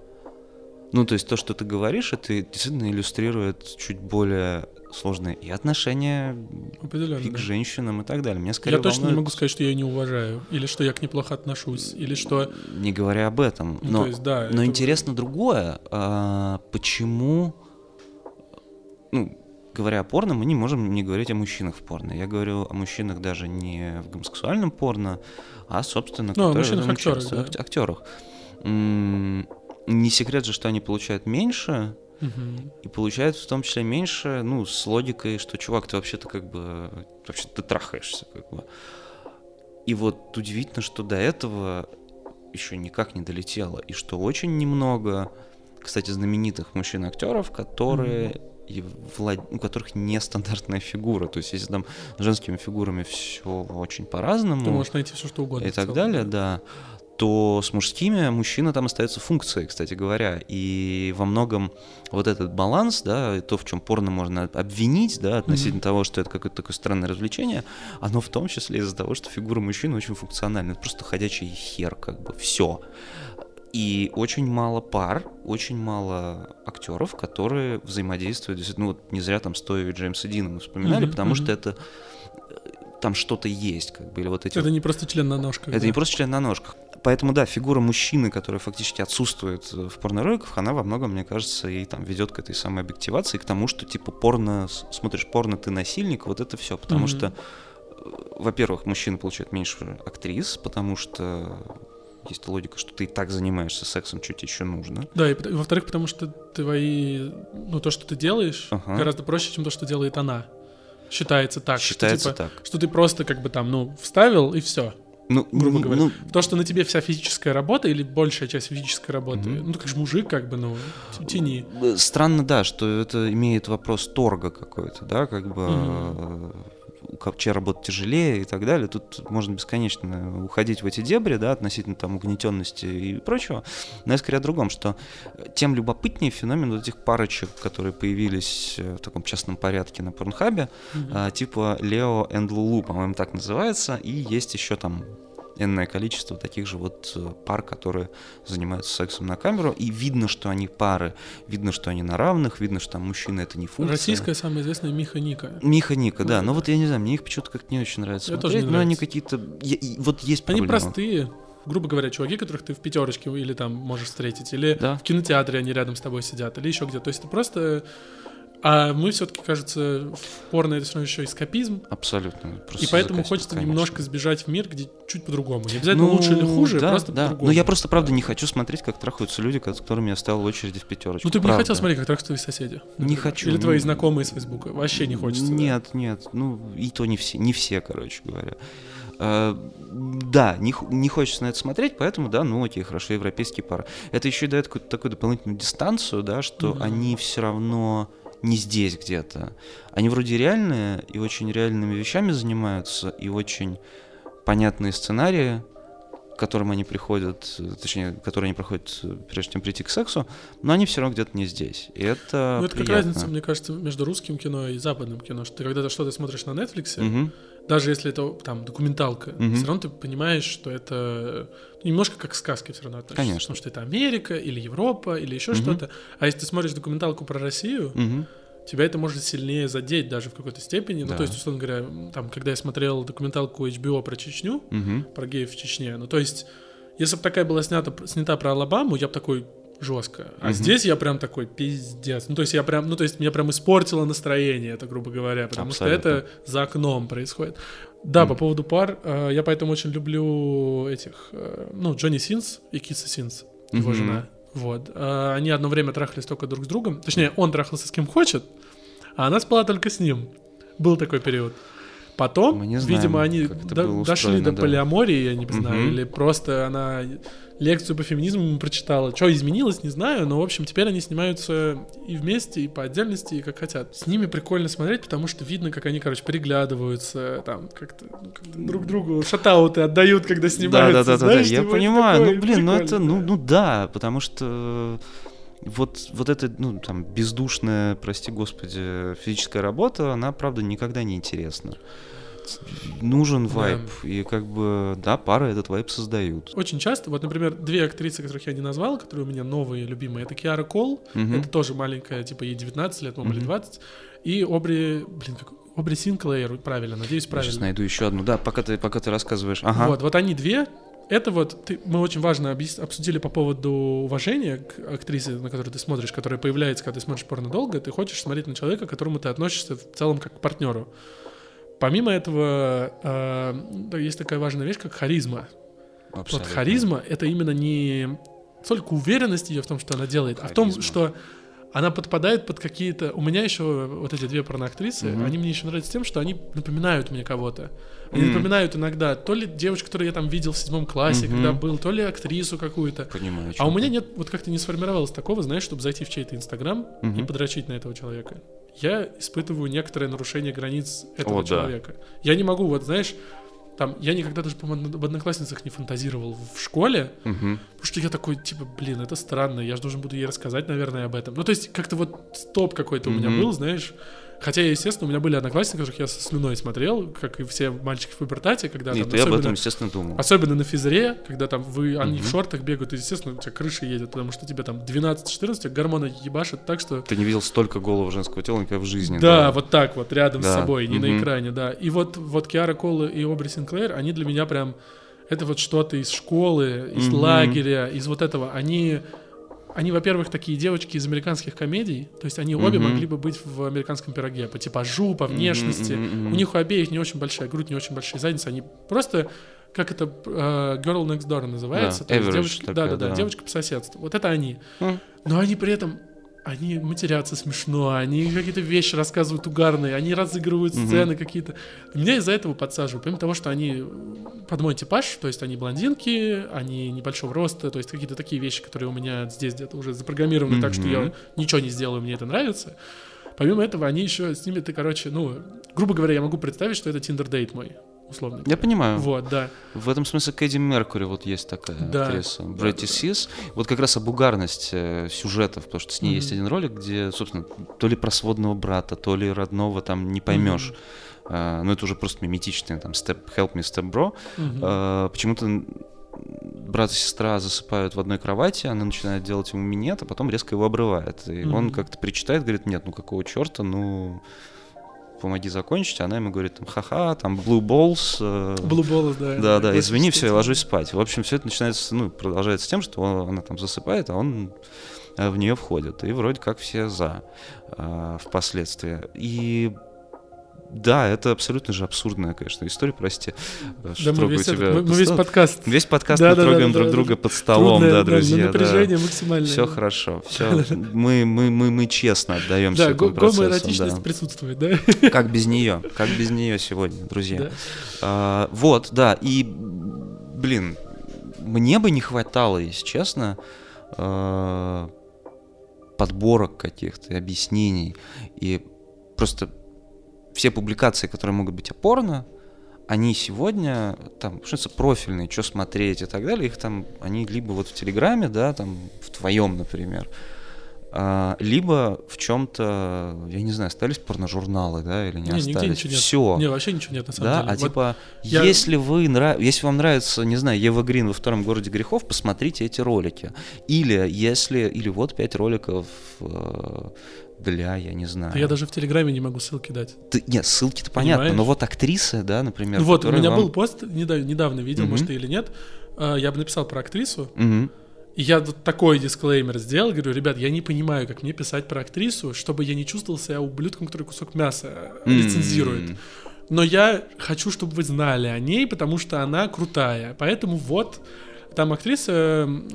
Ну, то есть то, что ты говоришь, это действительно иллюстрирует чуть более сложные и отношения Определенно, и к да. женщинам и так далее. Меня скорее Я точно не волнует, могу сказать, что я ее не уважаю, или что я к ней плохо отношусь, или что... Не говоря об этом. Ну, но то есть, да, но это- интересно другое. а, почему... Ну, говоря о порно, мы не можем не говорить о мужчинах в порно. Я говорю о мужчинах даже не в гомосексуальном порно, а, собственно, Ну, о которые этом мужчинах-актерах, да. ак- актерах. Не секрет же, что они получают меньше, и получают в том числе меньше, ну, с логикой, что, чувак, ты вообще-то как бы, вообще ты трахаешься, как бы. И вот удивительно, что до этого еще никак не долетело, и что очень немного, кстати, знаменитых мужчин-актеров, которые и влад- у которых нестандартная фигура. То есть, если там с женскими фигурами все очень по-разному Ты можешь найти все, что угодно. и так целом, далее, да, то с мужскими мужчина там остается функцией, кстати говоря. И во многом вот этот баланс, да, и то, в чем порно можно обвинить, да, относительно того, что это какое-то такое странное развлечение, оно в том числе из-за того, что фигура мужчины очень функциональна. Это просто ходячий хер, как бы, все. И очень мало пар, очень мало актеров, которые взаимодействуют. Ну вот не зря там Стоева и Джеймса Дина мы вспоминали, Мгм, потому мгм. что это э, там что-то есть, как бы, или вот эти Это не просто член на ножках. это да. не просто член на ножках. Поэтому, да, фигура мужчины, которая фактически отсутствует э, в порнороликах, она во многом, мне кажется, и там ведет к этой самой объективации, к тому, что типа порно, смотришь порно, ты насильник, вот это все. Потому Мгм. что, э, во-первых, мужчины получают меньше актрис, потому что есть логика, что ты и так занимаешься сексом, что тебе еще нужно. Да, и, и во-вторых, потому что твои, ну, то, что ты делаешь, Ага. гораздо проще, чем то, что делает она. Считается так. что, Считается типа, так. Что ты просто как бы там, ну, вставил и все. Ну, грубо н- говоря. ну, То, что на тебе вся физическая работа или большая часть физической работы, Мгм. ну, ты как же мужик, как бы, ну, тяни. Странно, да, что это имеет вопрос торга какой-то, да, как бы Мгм. У ко- чья работа тяжелее и так далее. Тут можно бесконечно уходить в эти дебри, да, относительно там угнетенности и прочего. Но я скорее о другом, что тем любопытнее феномен вот этих парочек, которые появились э, в таком частном порядке на Порнхабе, а, типа Лео и Лулу, по-моему, так называется, и есть еще там энное количество таких же вот э, пар, которые занимаются сексом на камеру, и видно, что они пары, видно, что они на равных, видно, что там мужчина это не функция. Российская самая известная Миха Ника. Миха Ника, да, Ну, но вот я не знаю, мне их почему-то как-то не очень нравится Мне тоже не но они какие-то, я- вот есть Они проблема. простые, грубо говоря, чуваки, которых ты в пятерочке или там можешь встретить, или Да. в кинотеатре они рядом с тобой сидят, или еще где-то. То есть это просто... А мы все-таки, кажется, в порно это все равно еще эскапизм, Абсолютно. просто и поэтому хочется конечно. немножко сбежать в мир, где чуть по-другому. Не обязательно Ну, лучше или хуже, да, просто да. по-другому. Но я просто, правда, не хочу смотреть, как трахаются люди, с которыми я стоял в очереди в пятерочку. Ну ты бы не хотел смотреть, как трахаются твои соседи? Не хочу. Или твои ну, знакомые с Фейсбука? Вообще не хочется. да? Нет, нет, ну и то не все, не все, короче говоря. Э, да, не, не хочется на это смотреть, поэтому, да, ну окей, хорошо, европейские пары. Это еще и дает какую-то такую дополнительную дистанцию, да, что Мгм. они все равно не здесь где-то. Они вроде реальные и очень реальными вещами занимаются, и очень понятные сценарии, к которым они приходят, точнее, которые они проходят, прежде чем прийти к сексу, но они все равно где-то не здесь. И это Ну, это как приятно. разница, мне кажется, между русским кино и западным кино. Что ты когда-то что-то смотришь на Netflix, Мгм. Даже если это там документалка, Мгм. все равно ты понимаешь, что это ну, немножко как к сказке все равно относится. Конечно. Потому что это Америка или Европа или еще Мгм. что-то. А если ты смотришь документалку про Россию, Мгм. тебя это может сильнее задеть даже в какой-то степени. Ну, Да. то есть, условно говоря, там, когда я смотрел документалку HBO про Чечню, Мгм. про геев в Чечне, ну, то есть, если бы такая была снята, снята про Алабаму, я бы такой жестко. А Мгм. здесь я прям такой пиздец. Ну, то есть я прям, ну, то есть меня прям испортило настроение, это, грубо говоря, потому Абсолютно. что это за окном происходит. Да, Мгм. по поводу пар, э, я поэтому очень люблю этих, э, ну, Джонни Синс и Киса Синс, его Мгм. жена. Вот. Э, Они одно время трахались только друг с другом. Точнее, он трахался с кем хочет, а она спала только с ним. Был такой период. Потом, Мы не знаем, видимо, они как до- дошли до да. полиамории, я не знаю, Мгм. или просто она лекцию по феминизму прочитала. Что изменилось, не знаю, но, в общем, теперь они снимаются и вместе, и по отдельности, и как хотят. С ними прикольно смотреть, потому что видно, как они, короче, переглядываются, там, как-то ну, как-то друг другу шатауты отдают, когда Да, снимаются. да, да, да, да, знаешь, я типа, понимаю. такое Ну, блин, ну это, ну, ну да, потому что вот, вот эта, ну, там, бездушная, прости господи, физическая работа, она, правда, никогда не интересна. Нужен Да. вайб, и как бы, да, пары этот вайб создают. Очень часто, вот, например, две актрисы, которых я не назвал, которые у меня новые, любимые, это Киара Кол, Мгм. это тоже маленькая, типа ей 19 лет, по-моему, или Мгм. 20, и Обри, блин, как Обри Синклейр, правильно, надеюсь, Я правильно. сейчас найду еще одну. Да, пока ты, пока ты рассказываешь. Ага. Вот, вот они две. Это вот ты- мы очень важно объяс- обсудили по поводу уважения к актрисе, на которую ты смотришь, которая появляется, когда ты смотришь порно долго. Ты хочешь смотреть на человека, к которому ты относишься в целом как к партнеру. Помимо этого, э, есть такая важная вещь, как харизма. Вот Абсолютно. харизма — это именно не только уверенность ее в том, что она делает, а в том, Харизма. что она подпадает под какие-то... У меня еще вот эти две порноактрисы, Мгм. они мне еще нравятся тем, что они напоминают мне кого-то. Они М. напоминают иногда то ли девочку, которую я там видел в седьмом классе, Мгм. когда был, то ли актрису какую-то. Понимаю. А у меня нет, вот как-то не сформировалось такого, знаешь, чтобы зайти в чей-то инстаграм и Мгм. подрочить на этого человека. Я испытываю некоторое нарушение границ этого О, да. человека. Я не могу, вот знаешь, там, я никогда даже, по-моему, об одноклассницах не фантазировал в школе, Мгм. потому что я такой, типа, блин, это странно, я же должен буду ей рассказать, наверное, об этом. Ну, то есть, как-то вот стоп какой-то у меня был, знаешь. Хотя, естественно, у меня были одноклассники, которых я со слюной смотрел, как и все мальчики в пубертате, когда И там, ты об этом, естественно, думал. Особенно на физре, когда там вы, они в Мгм. шортах бегают, и, естественно, у тебя крыша едет, потому что тебе там 12-14, а гормоны ебашат так, что... Ты не видел столько голого женского тела никогда в жизни. Да, вот так вот, рядом с Да, собой, не на мгм. экране, да. И вот, вот Киара Кола и Обри Синклер, они для меня прям... Это вот что-то из школы, из Мгм. лагеря, из вот этого. Они, они, во-первых, такие девочки из американских комедий, то есть они обе Мгм. могли бы быть в американском пироге по типажу, по внешности. Мгм, У них у обеих не очень большая грудь, не очень большие задницы. Они просто, как это, э, girl next door называется. Да, то есть девочка, такая, да, да, да, девочка по соседству. Вот это они. М. Но они при этом, они матерятся смешно, они какие-то вещи рассказывают угарные, они разыгрывают сцены какие-то. Меня из-за этого подсаживают. Помимо того, что они под мой типаж, то есть они блондинки, они небольшого роста, то есть какие-то такие вещи, которые у меня здесь где-то уже запрограммированы так, что я ничего не сделаю, мне это нравится. Помимо этого, они еще с ними ты, короче, ну, грубо говоря, я могу представить, что это Tinder date мой, условно. Я понимаю. Вот, да. В этом смысле Кэдди Меркури вот есть такая Да. актриса. Да, Bratty да. Sis. Вот как раз об угарности э, сюжетов, потому что с ней Мгм. есть один ролик, где, собственно, то ли про сводного брата, то ли родного там не поймешь. А, ну, это уже просто миметичное, там, step, help me, step bro. А, почему-то брат и сестра засыпают в одной кровати, она начинает делать ему минет, а потом резко его обрывает. И он Мгм. как-то причитает, говорит, нет, ну какого черта, ну помоги закончить. Она ему говорит, там, ха-ха, там, blue balls. э, Blue Balls, да. да, да, извини, все, я ложусь спать. В общем, все это начинается, ну, продолжается тем, что он- она там засыпает, а он э, в нее входит. И вроде как все за э, впоследствии. И да, это абсолютно же абсурдная, конечно, история, прости. э, что Да, мы трогаю весь, тебя мы- под мы весь подкаст. Весь подкаст Да, мы да, да, трогаем да, друг да, друга да. под столом, Трудное, да, да, друзья. напряжение максимальное. Все да. хорошо, все. Мы, мы, мы, мы честно отдаемся Да, этому го- процессу. гомоэротичность да. присутствует, да? Как без нее? Как без нее сегодня, друзья? Да. А, вот, да, и, блин, мне бы не хватало, если честно, а, подборок каких-то, объяснений. И просто все публикации, которые могут быть опорно, они сегодня, там, что профильные, что смотреть и так далее, их там, они либо вот в Телеграме, да, там, в твоем, например, А, либо в чем-то, я не знаю, остались порножурналы, да, или не, Не, нигде остались. ничего нет. Не, вообще ничего нет, на самом Да, деле. а Вот типа, я- если вы нрав... если вам нравится, не знаю, Ева Грин во втором городе грехов, посмотрите эти ролики. Или если, или вот пять роликов э, для, я не знаю. да я даже в Телеграме не могу ссылки дать. Ты- нет, ссылки-то понятно, но Понимаешь? вот актрисы, да, например. Ну вот, у меня вам- был пост, недавно, недавно видел, Мгм. может, ты или нет. а, Я бы написал про актрису, Мгм. и я вот такой дисклеймер сделал, говорю, ребят, я не понимаю, как мне писать про актрису, чтобы я не чувствовал себя ублюдком, который кусок мяса э, лицензирует. Но я хочу, чтобы вы знали о ней, потому что она крутая. Поэтому вот там актриса, м,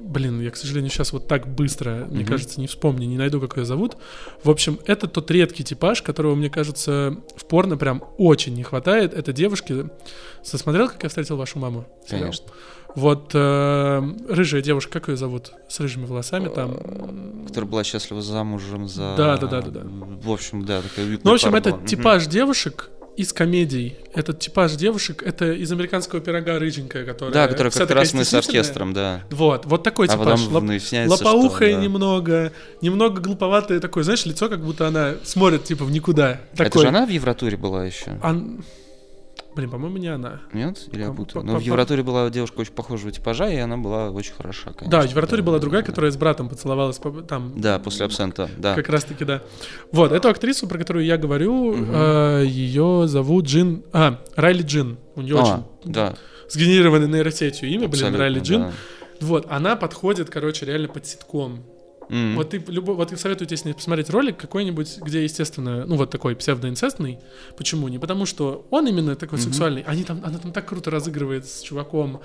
блин, я, к сожалению, сейчас вот так быстро, мне Мгм. кажется, не вспомню, не найду, как ее зовут. В общем, это тот редкий типаж, которого, мне кажется, в порно прям очень не хватает. Это девушки... Смотрел, как я встретил вашу маму? Сериал? Конечно. Вот э, рыжая девушка, как ее зовут? С рыжими волосами там. Которая была счастлива замужем за... Да, да, да, да, да. В общем, да, такая Ну, в общем, это была. Типаж девушек из комедий. Этот типаж девушек, это из американского пирога рыженькая, которая... Да, которая как раз мы с оркестром, да. Вот, вот такой А типаж. Лоп- Лопоухая да. немного, немного глуповатое такое, знаешь, лицо, как будто она смотрит, типа, в никуда. Это Такой. же она в Евротуре была еще? Ан- Блин, по-моему, не она. Нет? Или я путаю? по- Ну, в Евротуре была девушка очень похожего типажа, и она была очень хороша, конечно. Да, в Евротуре была другая, которая с братом поцеловалась по- там. Да, после абсента, да. Как раз таки, да. Вот, эту актрису, про которую я говорю, Мгм. ее зовут Джин... А, Райли Джин. У нее А, очень да. сгенерированное нейросетью имя, блин, Райли Джин. Вот, она подходит, короче, реально под ситком. М. Вот ты любо, вот я советую тебе с ней посмотреть ролик какой-нибудь, где, естественно, ну вот такой псевдоинцестный. Почему? Не потому, что он именно такой Мгм. сексуальный. Они там, она там так круто разыгрывает с чуваком,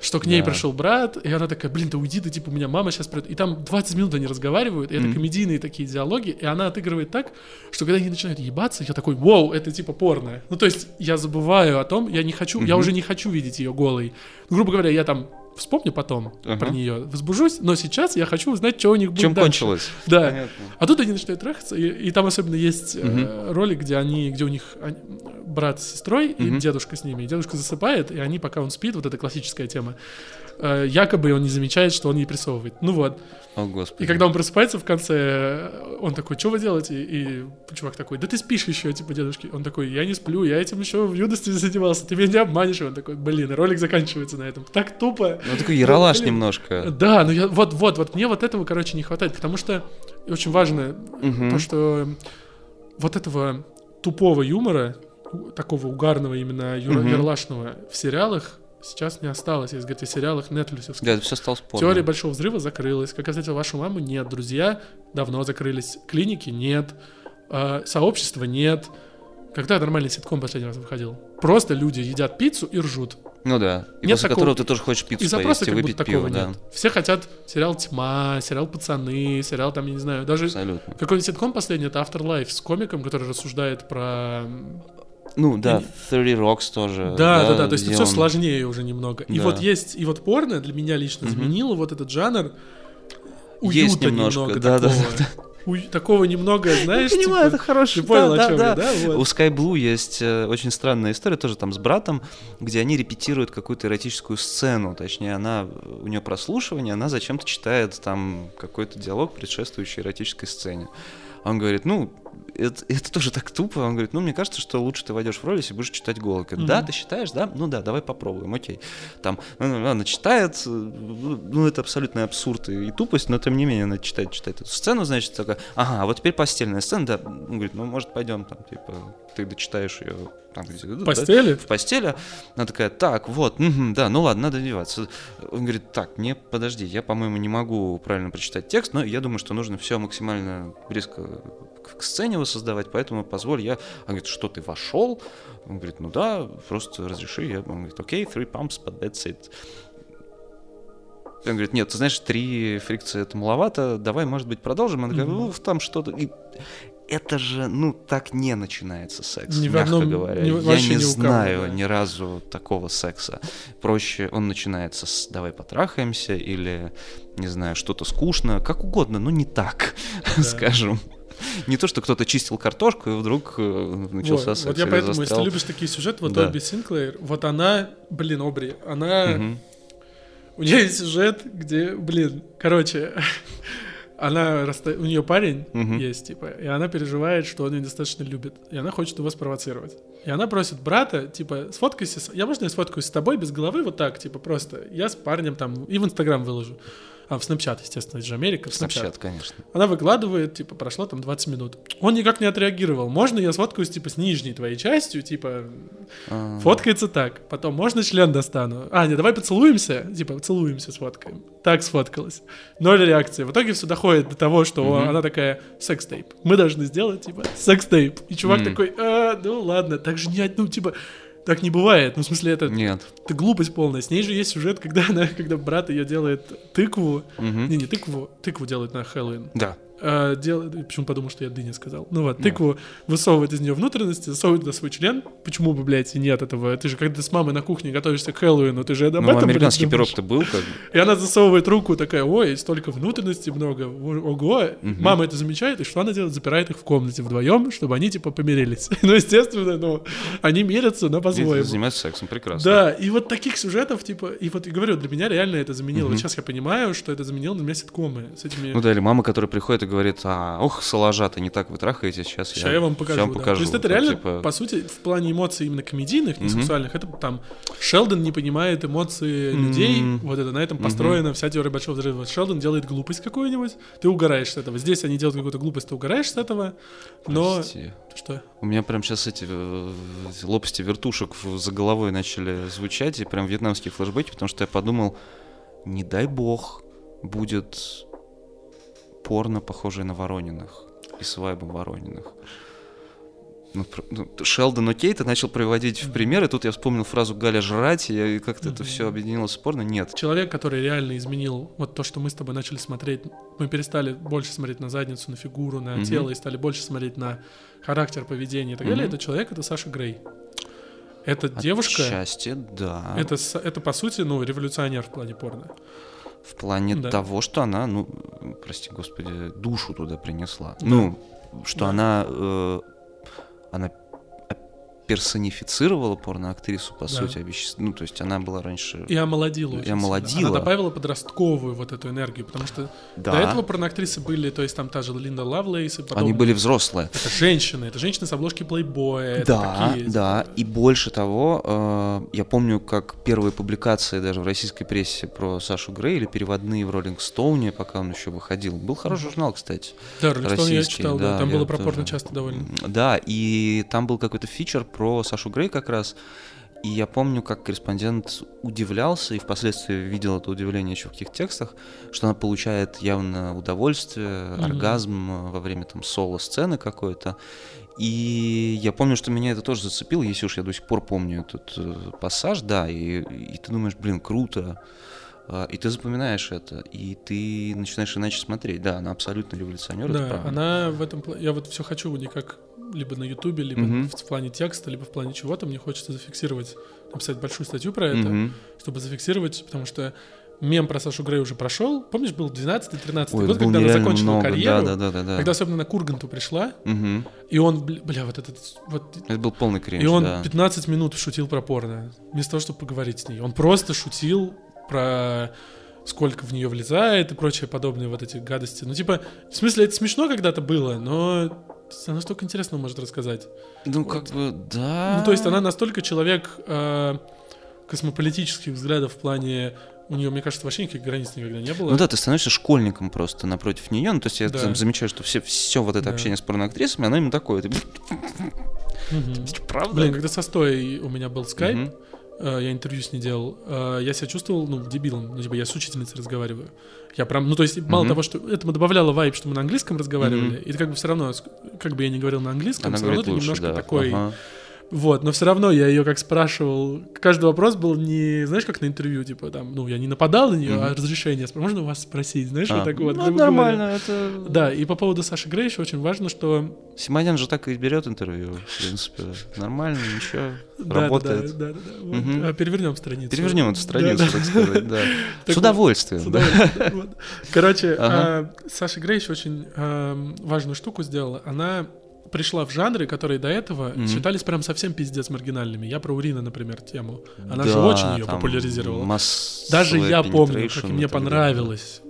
что к ней Да. пришел брат, и она такая, блин, ты уйди, ты типа, у меня мама сейчас придет. И там 20 минут они разговаривают, и это Мгм. комедийные такие диалоги, и она отыгрывает так, что когда они начинают ебаться, я такой, вау, это типа порно. Ну, то есть я забываю о том, я не хочу, я Мгм. уже не хочу видеть ее голой. Ну, грубо говоря, я там вспомню потом Ага. про нее, возбужусь, но сейчас я хочу узнать, что у них будет Чем дальше. кончилось? Да. Понятно. А тут они начинают трахаться, и, и там особенно есть э, Мгм. ролик, где они, где у них они- брат с сестрой и Мгм. дедушка с ними. И дедушка засыпает, и они, пока он спит, вот эта классическая тема. Э, якобы он не замечает, что он ей прессовывает. Ну вот. О, господи. И когда он просыпается в конце, э, он такой, что вы делаете? И чувак такой, да ты спишь еще, типа, дедушки. Он такой, я не сплю, я этим еще в юности занимался, ты меня не обманешь. И он такой, блин, ролик заканчивается на этом. Так тупо. Ну, такой яролаж блин. немножко. Да, ну я вот, вот, вот мне вот этого, короче, не хватает, потому что очень важно Мгм. то, что вот этого тупого юмора, такого угарного именно Мгм. ярлашного в сериалах сейчас не осталось. Если говорить о сериалах Netflix. Да, это все стало спорно. Теория большого взрыва закрылась. Как я встретил вашу маму, нет. Друзья давно закрылись. Клиники нет. А, сообщества нет. Когда нормальный ситком последний раз выходил? Просто люди едят пиццу и ржут. Ну да. И Нет после такого- которого ты тоже хочешь пиццу И поесть и выпить такого пиво, да. нет. Все хотят сериал «Тьма», сериал «Пацаны», сериал там, я не знаю, даже Абсолютно. какой-нибудь ситком последний, это Afterlife с комиком, который рассуждает про... Ну да, 30 Rocks тоже. Да, да, да, то есть все он- сложнее уже немного. И Да. вот есть, и вот порно для меня лично заменило вот этот жанр Есть уюта немножко, немного да, да, такого. Уй- Такого немного, знаешь, Я понимаю, типа, это хороший. ты понял, да, о чем да, я, да. да? Вот. У Sky Blue есть э, очень странная история, тоже там с братом, где они репетируют какую-то эротическую сцену. Точнее, она, у нее прослушивание, она зачем-то читает там какой-то диалог, предшествующий эротической сцене. Он говорит, ну, это, это тоже так тупо. Он говорит, ну, мне кажется, что лучше ты войдешь в роль, если будешь читать голос. Говорит, да, ты считаешь, да? Ну да, давай попробуем, окей. Там, ну, она читает, э, ну, это абсолютный абсурд и, и тупость, но тем не менее она читает, читает эту сцену, значит, такая, ага, а вот теперь постельная сцена, да. Он говорит, ну, может, пойдем там, типа, ты дочитаешь ее там, где В постели? в постели. Она такая, так, вот, мгм, да, ну ладно, надо одеваться. Он говорит, так, мне подожди, я, по-моему, не могу правильно прочитать текст, но я думаю, что нужно все максимально близко к, к сцене воссоздавать, поэтому позволь, я... Он говорит, что ты вошел? Он говорит, ну да, просто разреши. Я... Он говорит, окей, three pumps, but that's it. Он говорит, нет, ты знаешь, три фрикции это маловато, давай, может быть, продолжим. Она говорит, ну, там что-то... И это же, ну, так не начинается секс, Ни мягко одном- говоря. ни- Я не ни у кого, знаю да. ни разу такого секса. Проще он начинается с «давай потрахаемся» или, не знаю, что-то скучно, как угодно, но не так, Да. скажем. Не то, что кто-то чистил картошку, и вдруг э, начался Вот, секс. вот я поэтому, если застрял. ты любишь такие сюжеты, вот Да. Обби Синклейр, вот она, блин, Обри, она... Мгм. У нее есть сюжет, где, блин, короче, она расста- у нее парень Мгм. есть, типа, и она переживает, что он ее достаточно любит, и она хочет его спровоцировать. И она просит брата, типа, сфоткайся, с- я можно я сфоткаюсь с тобой без головы, вот так, типа, просто, я с парнем там, и в Инстаграм выложу. А, в Snapchat, естественно, это же Америка, в Snapchat. Snapchat, конечно. Она выкладывает, типа, прошло там 20 минут. Он никак не отреагировал. Можно я сфоткаюсь, типа, с нижней твоей частью, типа, А, фоткается так. Потом, можно член достану? А, не, давай поцелуемся. Типа, целуемся, сфоткаем. Так сфоткалась. Ноль реакции. В итоге все доходит до того, что Мгм. она такая, секс-тейп. Мы должны сделать, типа, секс-тейп. И чувак М. такой, а, ну ладно, так же не, ну, типа, так не бывает. Ну, в смысле, это, Нет. это глупость полная. С ней же есть сюжет, когда она, когда брат ее делает тыкву. Мгм. Не, не тыкву, тыкву делает на Хэллоуин. Да. А, дел- Почему подумал, что я дыня сказал? Ну вот, тыкву высовывает из нее внутренности, засовывает туда свой член. Почему бы, блядь, и нет этого? Ты же когда с мамой на кухне готовишься к Хэллоуину, ты же об Ну, этом, блядь, американский пирог-то был, как бы. И она засовывает руку, такая, ой, столько внутренностей много, ого. Мгм. Мама это замечает, и что она делает? Запирает их в комнате вдвоем, чтобы они, типа, помирились. ну, естественно, ну, они мирятся, но по-своему. Занимаются сексом, прекрасно. Да, и вот таких сюжетов, типа, и вот, и говорю, для меня реально это заменило. Вот Мгм. сейчас я понимаю, что это заменило для меня ситкомы с этими... Ну да, или мама, которая приходит и говорит, а, ох, салажа-то не так вы трахаете, сейчас Сейчас я вам покажу. ща да. покажу. То есть это реально, типа, по сути, в плане эмоций именно комедийных, не Мгм. сексуальных, это там Шелдон не понимает эмоции М. людей. Вот это на этом построена вся теория большого взрыва. Шелдон делает глупость какую-нибудь, ты угораешь с этого. Здесь они делают какую-то глупость, ты угораешь с этого. Но прости. что? У меня прям сейчас эти э, эти лопасти вертушек за головой начали звучать, и прям вьетнамские флешбеки, потому что я подумал, не дай бог будет порно, похожее на Ворониных, и с вайбом Ворониных. Ну, ну, Шелдон окей, ты начал приводить в пример, и тут я вспомнил фразу Галя жрать, и как-то это Мгм. все объединилось в порно. Нет. Человек, который реально изменил вот то, что мы с тобой начали смотреть, мы перестали больше смотреть на задницу, на фигуру, на Мгм. тело и стали больше смотреть на характер, поведение и так далее. Мгм. Это человек, это Саша Грей. Это девушка, Счастье, да. это, это по сути, ну, революционер в плане порно. В плане Да. того, что она, ну, прости господи, душу туда принесла. Ну, что Да. она, э, она персонифицировала порноактрису, по Да. сути, обещ- ну, то есть она была раньше... И омолодила. И сильно. омолодила. Она добавила подростковую вот эту энергию, потому что Да, до этого порноактрисы были, то есть там та же Линда Лавлейс и они подобные. были взрослые. Это женщины, это женщины с обложки плейбоя. это Да, такие, да, и больше того, э, я помню, как первые публикации даже в российской прессе про Сашу Грей или переводные в Роллинг Стоуне, пока он еще выходил. Был хороший журнал, кстати. Да, Роллинг Стоун я читал, да, да, там было про порно тоже. часто довольно. Да, и там был какой-то фичер про Сашу Грей как раз. И я помню, как корреспондент удивлялся, и впоследствии видел это удивление еще в каких текстах, что она получает явно удовольствие, Мгм. оргазм во время там соло-сцены какой-то. И я помню, что меня это тоже зацепило, если уж я до сих пор помню этот э, пассаж, да, и, и ты думаешь, блин, круто. А, И ты запоминаешь это, и ты начинаешь иначе смотреть. Да, она абсолютно революционер, Да, она в этом Я вот все хочу не как либо на Ютубе, либо Мгм. в, плане текста, либо в плане чего-то. Мне хочется зафиксировать, написать большую статью про это, Мгм. чтобы зафиксировать, потому что мем про Сашу Грей уже прошел. Помнишь, был 12-13 Ой, год, когда она закончила много, карьеру, Да, да, да, да, да. когда особенно на Курганту пришла, Мгм. и он, бля, бля, вот этот, вот Это был полный кринж, И он да. 15 минут шутил про порно, вместо того, чтобы поговорить с ней. Он просто шутил про сколько в нее влезает и прочее подобные вот эти гадости. Ну, типа, в смысле, это смешно когда-то было, но она столько интересного может рассказать. Ну, как бы, да. Ну, то есть она настолько человек э, космополитических взглядов в плане... У нее, мне кажется, вообще никаких границ никогда не было. Ну да, ты становишься школьником просто напротив нее. Ну, то есть я Да. там замечаю, что все, все вот это Да. общение с порноактрисами, оно именно такое. Ты, Мгм. правда? Блин, когда со Стоей у меня был скайп, Мгм. Э, я интервью с ней делал, э, я себя чувствовал, ну, дебилом. Ну, типа, я с учительницей разговариваю. Я прям, ну, то есть, мало Мгм. того, что этому добавляло вайп, что мы на английском разговаривали, Мгм. и как бы все равно, как бы я не говорил на английском, Она все равно ты лучше, немножко да. такой. Ага. Вот, но все равно я ее как спрашивал. Каждый вопрос был не, знаешь, как на интервью, типа там, ну, я не нападал на нее, Мгм. а разрешение. Можно у вас спросить, знаешь, А, вот так вот. ну, нормально, говоря. это... Да, и по поводу Саши Грей еще очень важно, что Симонян же так и берет интервью, в принципе. Нормально, ничего, Да, работает. Да, да, да, а, перевернем страницу. Перевернем эту страницу, так сказать, да. С удовольствием. Короче, а, Саша Грей еще очень важную штуку сделала. Она пришла в жанры, которые до этого Мгм. считались прям совсем пиздец маргинальными. Я про Урина, например, тему. Она Да, же очень ее популяризировала. массовая Даже я помню, как мне понравилось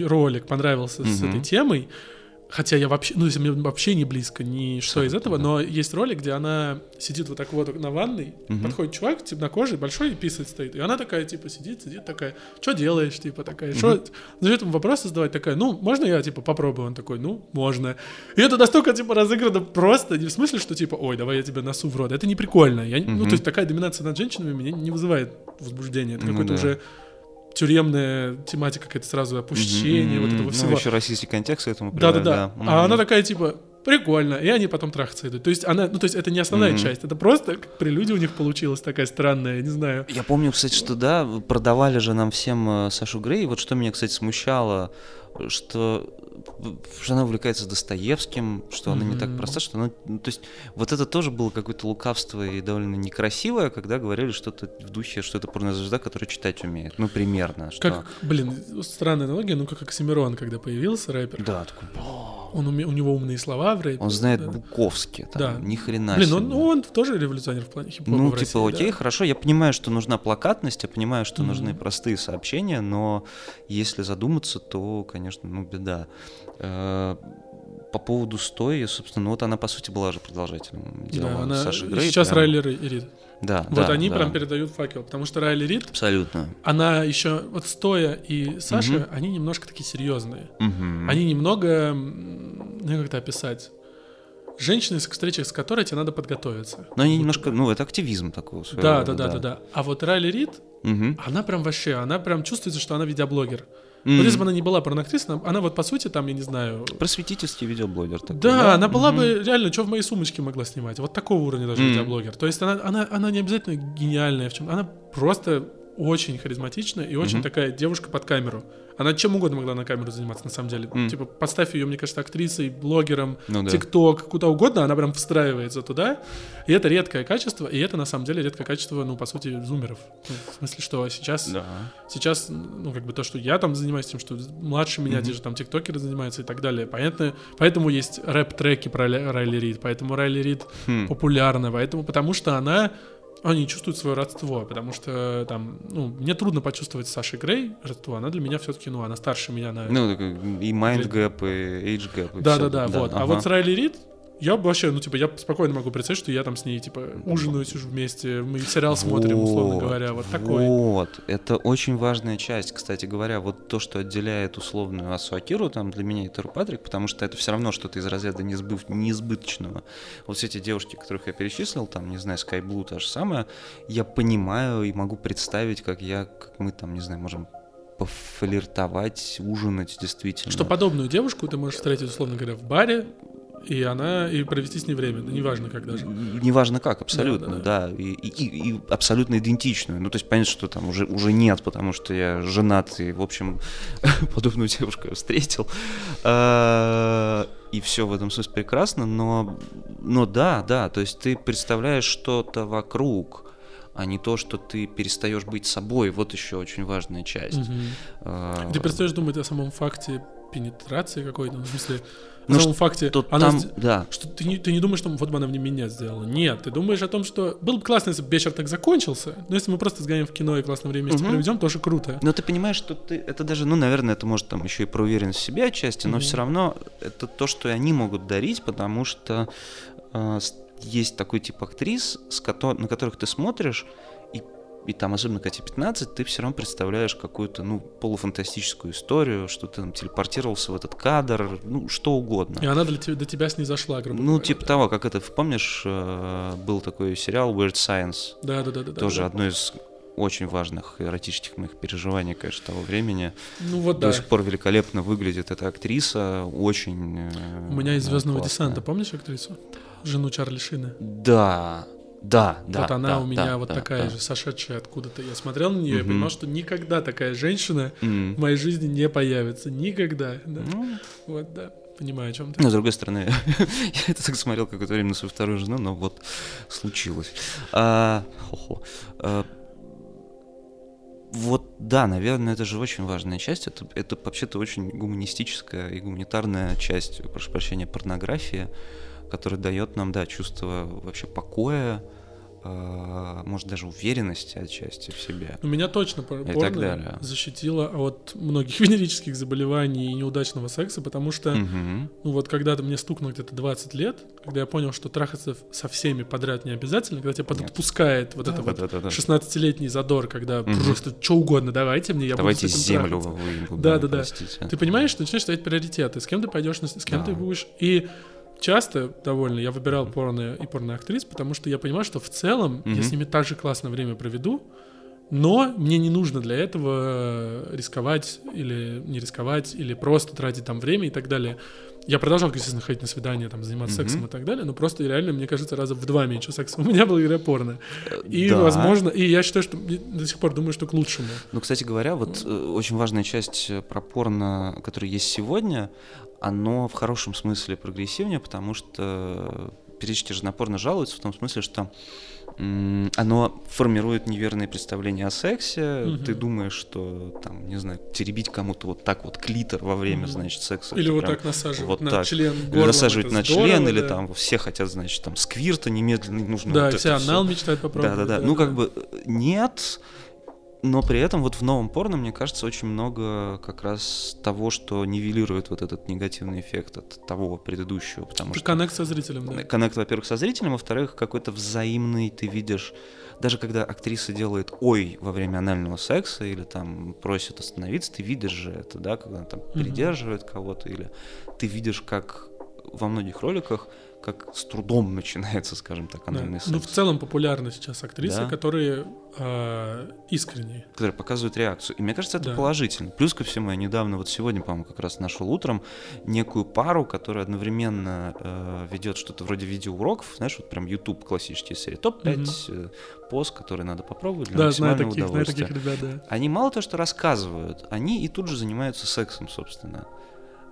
ролик понравился с Мгм. этой темой, хотя я вообще, ну, если мне вообще не близко ни что из этого, но есть ролик, где она сидит вот так вот на ванной, Мгм. подходит чувак, темнокожий, большой, и писать стоит, и она такая, типа, сидит, сидит, такая, что делаешь, типа, такая, что, начнет ему вопросы задавать, такая, ну, можно я, типа, попробую? Он такой, ну, можно. И это настолько, типа, разыграно просто, не в смысле, что, типа, ой, давай я тебя носу в рот, это не прикольно, я, не- ну, то есть такая доминация над женщинами меня не вызывает возбуждения, это Ну какой-то да. уже тюремная тематика, какая-то сразу опущение, вот этого Ну, всего. еще российский контекст к этому Да, да, придает, да. Мгм. А она такая, типа, прикольно, и они потом трахаться идут. То есть она, ну, то есть это не основная Мгм. часть, это просто прелюдия у них получилась такая странная, не знаю. Я помню, кстати, что да, продавали же нам всем э, Сашу Грей. Вот что меня, кстати, смущало, что, что она увлекается Достоевским, что она не так проста, что она... ну, то есть вот это тоже было какое-то лукавство и довольно некрасивое, когда говорили что-то в духе, что это порнозвезда, которая читать умеет. Ну, примерно. Что... Как, блин, странная аналогия, ну как Оксимирон, когда появился рэпер. Да, такой, Он уме- у него умные слова в рэпе. он знает да. Буковский, там, Да. ни хрена Блин, себе. он, ну, он тоже революционер в плане хип-хопа Ну, в типа, России, окей, да. хорошо, я понимаю, что нужна плакатность, я понимаю, что Мгм. нужны простые сообщения, но если задуматься, то, конечно, ну, беда. Э, По поводу стои, собственно, ну вот она, по сути, была же продолжателем дела Да, она Саши Грей. сейчас прям. Райли Ри- Рид. Да, Вот да, они да. прям передают факел, потому что Райли Рид, Абсолютно. она еще, вот Стоя и Саша, Мгм. они немножко такие серьезные. Мгм. Они немного, ну как это описать, женщины, с встречи с которой тебе надо подготовиться. Но они немножко, ну, это активизм такой. Да, да, да, да, да. А вот Райли Рид, Мгм. она прям вообще, она прям чувствуется, что она видеоблогер. М. Вот если бы она не была порноактрисой, она, вот по сути там, я не знаю... Просветительский видеоблогер такой. Да, она была Мгм. бы реально, что в моей сумочке могла снимать. Вот такого уровня даже Мгм. видеоблогер. То есть она, она, она не обязательно гениальная в чем. Она просто очень харизматичная и очень Мгм. такая девушка под камеру. Она чем угодно могла на камеру заниматься, на самом деле. М. Типа, поставь ее, мне кажется, актрисой, блогером, Ну да. ТикТок, куда угодно, она прям встраивается туда. И это редкое качество, и это на самом деле редкое качество, ну, по сути, зумеров. Ну, в смысле, что сейчас, Да. сейчас, ну, как бы то, что я там занимаюсь тем, что младше меня, Мгм. те же там тиктокеры занимаются и так далее. Понятно, поэтому есть рэп-треки про Райли Рид, поэтому Райли Рид Хм. популярна, поэтому, потому что она они чувствуют свое родство, потому что там, ну, мне трудно почувствовать с Сашей Грей родство, она для меня все-таки, ну, она старше меня на Ну, и mind gap, и age gap. и да, всё. да, да, вот. А ага. вот с Райли Рид я вообще, ну, типа, я спокойно могу представить, что я там с ней, типа, ужинаю, сижу вместе, мы сериал смотрим, условно Вот, говоря, вот такой. Вот, это очень важная часть, кстати говоря, вот то, что отделяет условную Асу Акиру там для меня и Теру Патрик, потому что это все равно что-то из разряда неизбыв- неизбыточного. Вот все эти девушки, которых я перечислил, там, не знаю, Sky Blue, та же самая, я понимаю и могу представить, как я, как мы там, не знаю, можем пофлиртовать, ужинать действительно. Что подобную девушку ты можешь встретить, условно говоря, в баре, и она, и провести с ней время, да неважно как даже. Неважно как, абсолютно, да, И, и- и абсолютно идентичную. Ну, то есть понятно, что там уже, уже нет, потому что я женат и, в общем, подобную девушку встретил. А, И все в этом смысле прекрасно, но, но да, да, то есть ты представляешь что-то вокруг, а не то, что ты перестаешь быть собой. Вот еще очень важная часть. А, Ты перестаешь думать о самом факте пенетрации какой-то, ну, в смысле, Ну, самом факте, то она там, да, что ты не, ты не думаешь, что вот бы она мне меня сделала. Нет, ты думаешь о том, что было бы классно, если бы вечер так закончился, но если мы просто сгоняем в кино и классное время вместе Мгм. проведем, тоже круто. Но ты понимаешь, что ты это даже, ну, наверное, это может там еще и про уверенность в себе отчасти, но Мгм. все равно это то, что и они могут дарить, потому что э, есть такой тип актрис, с кото- на которых ты смотришь, и, там, особенно когда тебе 15, ты все равно представляешь какую-то, ну, полуфантастическую историю, что ты там телепортировался в этот кадр, ну, что угодно. И она для тебя, до тебя снизошла, грубо Ну, говоря. типа того, как это, помнишь, э, был такой сериал Weird Science, Да, да, да, да. да, тоже да. одно из очень важных эротических моих переживаний, конечно, того времени. Ну вот До да. сих пор великолепно выглядит эта актриса, очень... э, У меня из да, Звездного классная. десанта, помнишь актрису? Жену Чарли Шина. Да, да, да. вот она да, у меня да, вот да, такая да. же, сошедшая откуда-то. Я смотрел на нее и Мгм. понимал, что никогда такая женщина М. в моей жизни не появится. Никогда. Да. Ну, Вот, да. Понимаю, о чем ты. но с другой стороны, я это так смотрел какое-то время на свою вторую жену, но вот случилось. А, хо-хо. А, вот, да, наверное, это же очень важная часть. Это, это вообще-то очень гуманистическая и гуманитарная часть, прошу прощения, порнографии, которая дает нам, да, чувство вообще покоя, э, может, даже уверенности отчасти в себе. У меня точно пор- И так порно далее. защитило от многих венерических заболеваний и неудачного секса, потому что, Мгм. ну вот когда-то мне стукнуло где-то 20 лет, когда я понял, что трахаться со всеми подряд не обязательно, когда тебя подотпускает вот это вот Да-да-да-да. 16-летний задор, когда Мгм. просто что угодно давайте мне, я Давайте буду с этим землю трахаться. выебу, Да, да, да. простите. Ты понимаешь, что начинаешь ставить приоритеты, с кем ты пойдешь, с кем Да. ты будешь. И часто довольно я выбирал порно и порноактрис, потому что я понимаю, что в целом я Мгм. с ними так же классно время проведу, но мне не нужно для этого рисковать или не рисковать, или просто тратить там время и так далее. Я продолжал, естественно, ходить на свидания, там, заниматься Мгм. сексом и так далее, но просто реально, мне кажется, раза в два меньше секса у меня благодаря порно. И, Да. возможно, и я считаю, что до сих пор думаю, что к лучшему. Ну, кстати говоря, вот э, очень важная часть э, про порно, которая есть сегодня, оно в хорошем смысле прогрессивнее, потому что периодически же на порно жалуются в том смысле, что оно формирует неверные представления о сексе. Мгм. Ты думаешь, что там, не знаю, теребить кому-то вот так вот клитор во время, Мгм. значит, секса. Или вот прям так насаживать вот на так. член Или горлом, насаживать это на здорово, член, или да. там все хотят, значит, там сквирта немедленно нужно. Да, вот всё. анал мечтают попробовать. Да, да, да. Ну, как бы э, нет, но при этом вот в новом порно, мне кажется, очень много как раз того, что нивелирует вот этот негативный эффект от того предыдущего, потому Это что коннект со зрителем, да. коннект, во-первых, со зрителем, во-вторых, какой-то взаимный ты видишь, даже когда актриса делает ой во время анального секса или там просит остановиться, ты видишь же это, да, когда она там Мгм. придерживает кого-то, или ты видишь, как во многих роликах, как с трудом начинается, скажем так, Да. анальный секс. Ну, в целом популярны сейчас актрисы, Да. которые а, искренние. которые показывают реакцию. И мне кажется, это Да. положительно. Плюс ко всему, я недавно, вот сегодня, по-моему, как раз нашел утром некую пару, которая одновременно э, ведет что-то вроде видеоуроков, знаешь, вот прям YouTube классические серии. Топ-5 э, пост, которые надо попробовать для Да, знаю максимального таких, знаю удовольствия. таких ребят, да. Они мало то, что рассказывают, они и тут же занимаются сексом, собственно.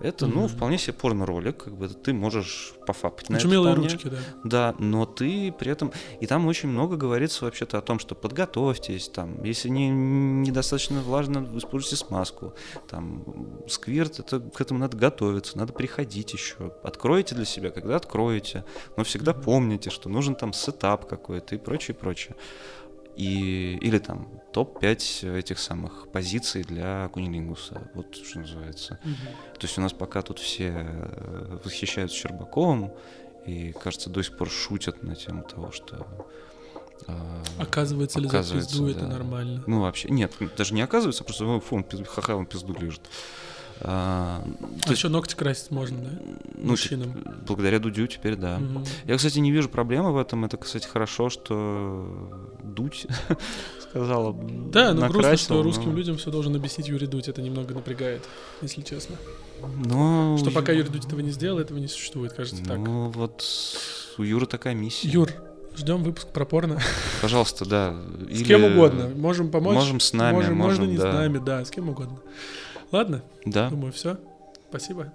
Это, ну, Мгм. вполне себе порно-ролик, как бы ты можешь пофапать на это милые вполне. ручки, да. Да, но ты при этом... И там очень много говорится вообще-то о том, что подготовьтесь, там, если не, недостаточно влажно, используйте смазку, там, сквирт, это, к этому надо готовиться, надо приходить еще, откройте для себя, когда откроете, но всегда Мгм. помните, что нужен там сетап какой-то и прочее, прочее. И, или там топ-5 этих самых позиций для кунилингуса, вот что называется. То есть у нас пока тут все э, восхищаются Щербаковым и, кажется, до сих пор шутят на тему того, что... э, Оказывается, ли за Оказывается, пизду это да. нормально. Ну, вообще, нет, даже не оказывается, просто ну, фу, он пиз- ха-ха, он пизду лежит. А, А есть, еще ногти красить можно, да? ну, мужчинам. благодаря Дудю теперь, да. Мгм. Я, кстати, не вижу проблемы в этом. Это, кстати, хорошо, что Дудь сказала. Да, но грустно, накрасил, что но- русским людям все должен объяснить Юрий Дудь. Это немного напрягает, если честно. Но Что у пока Юрий Дудь этого не сделал, этого не существует, кажется так. Ну, вот у Юры такая миссия. Юр, ждем выпуск про порно. Пожалуйста, да. С кем угодно. Можем помочь. Можем с нами, Можем, можно можем, не да. с нами, да, с кем угодно. Ладно, Да. думаю, все. Спасибо.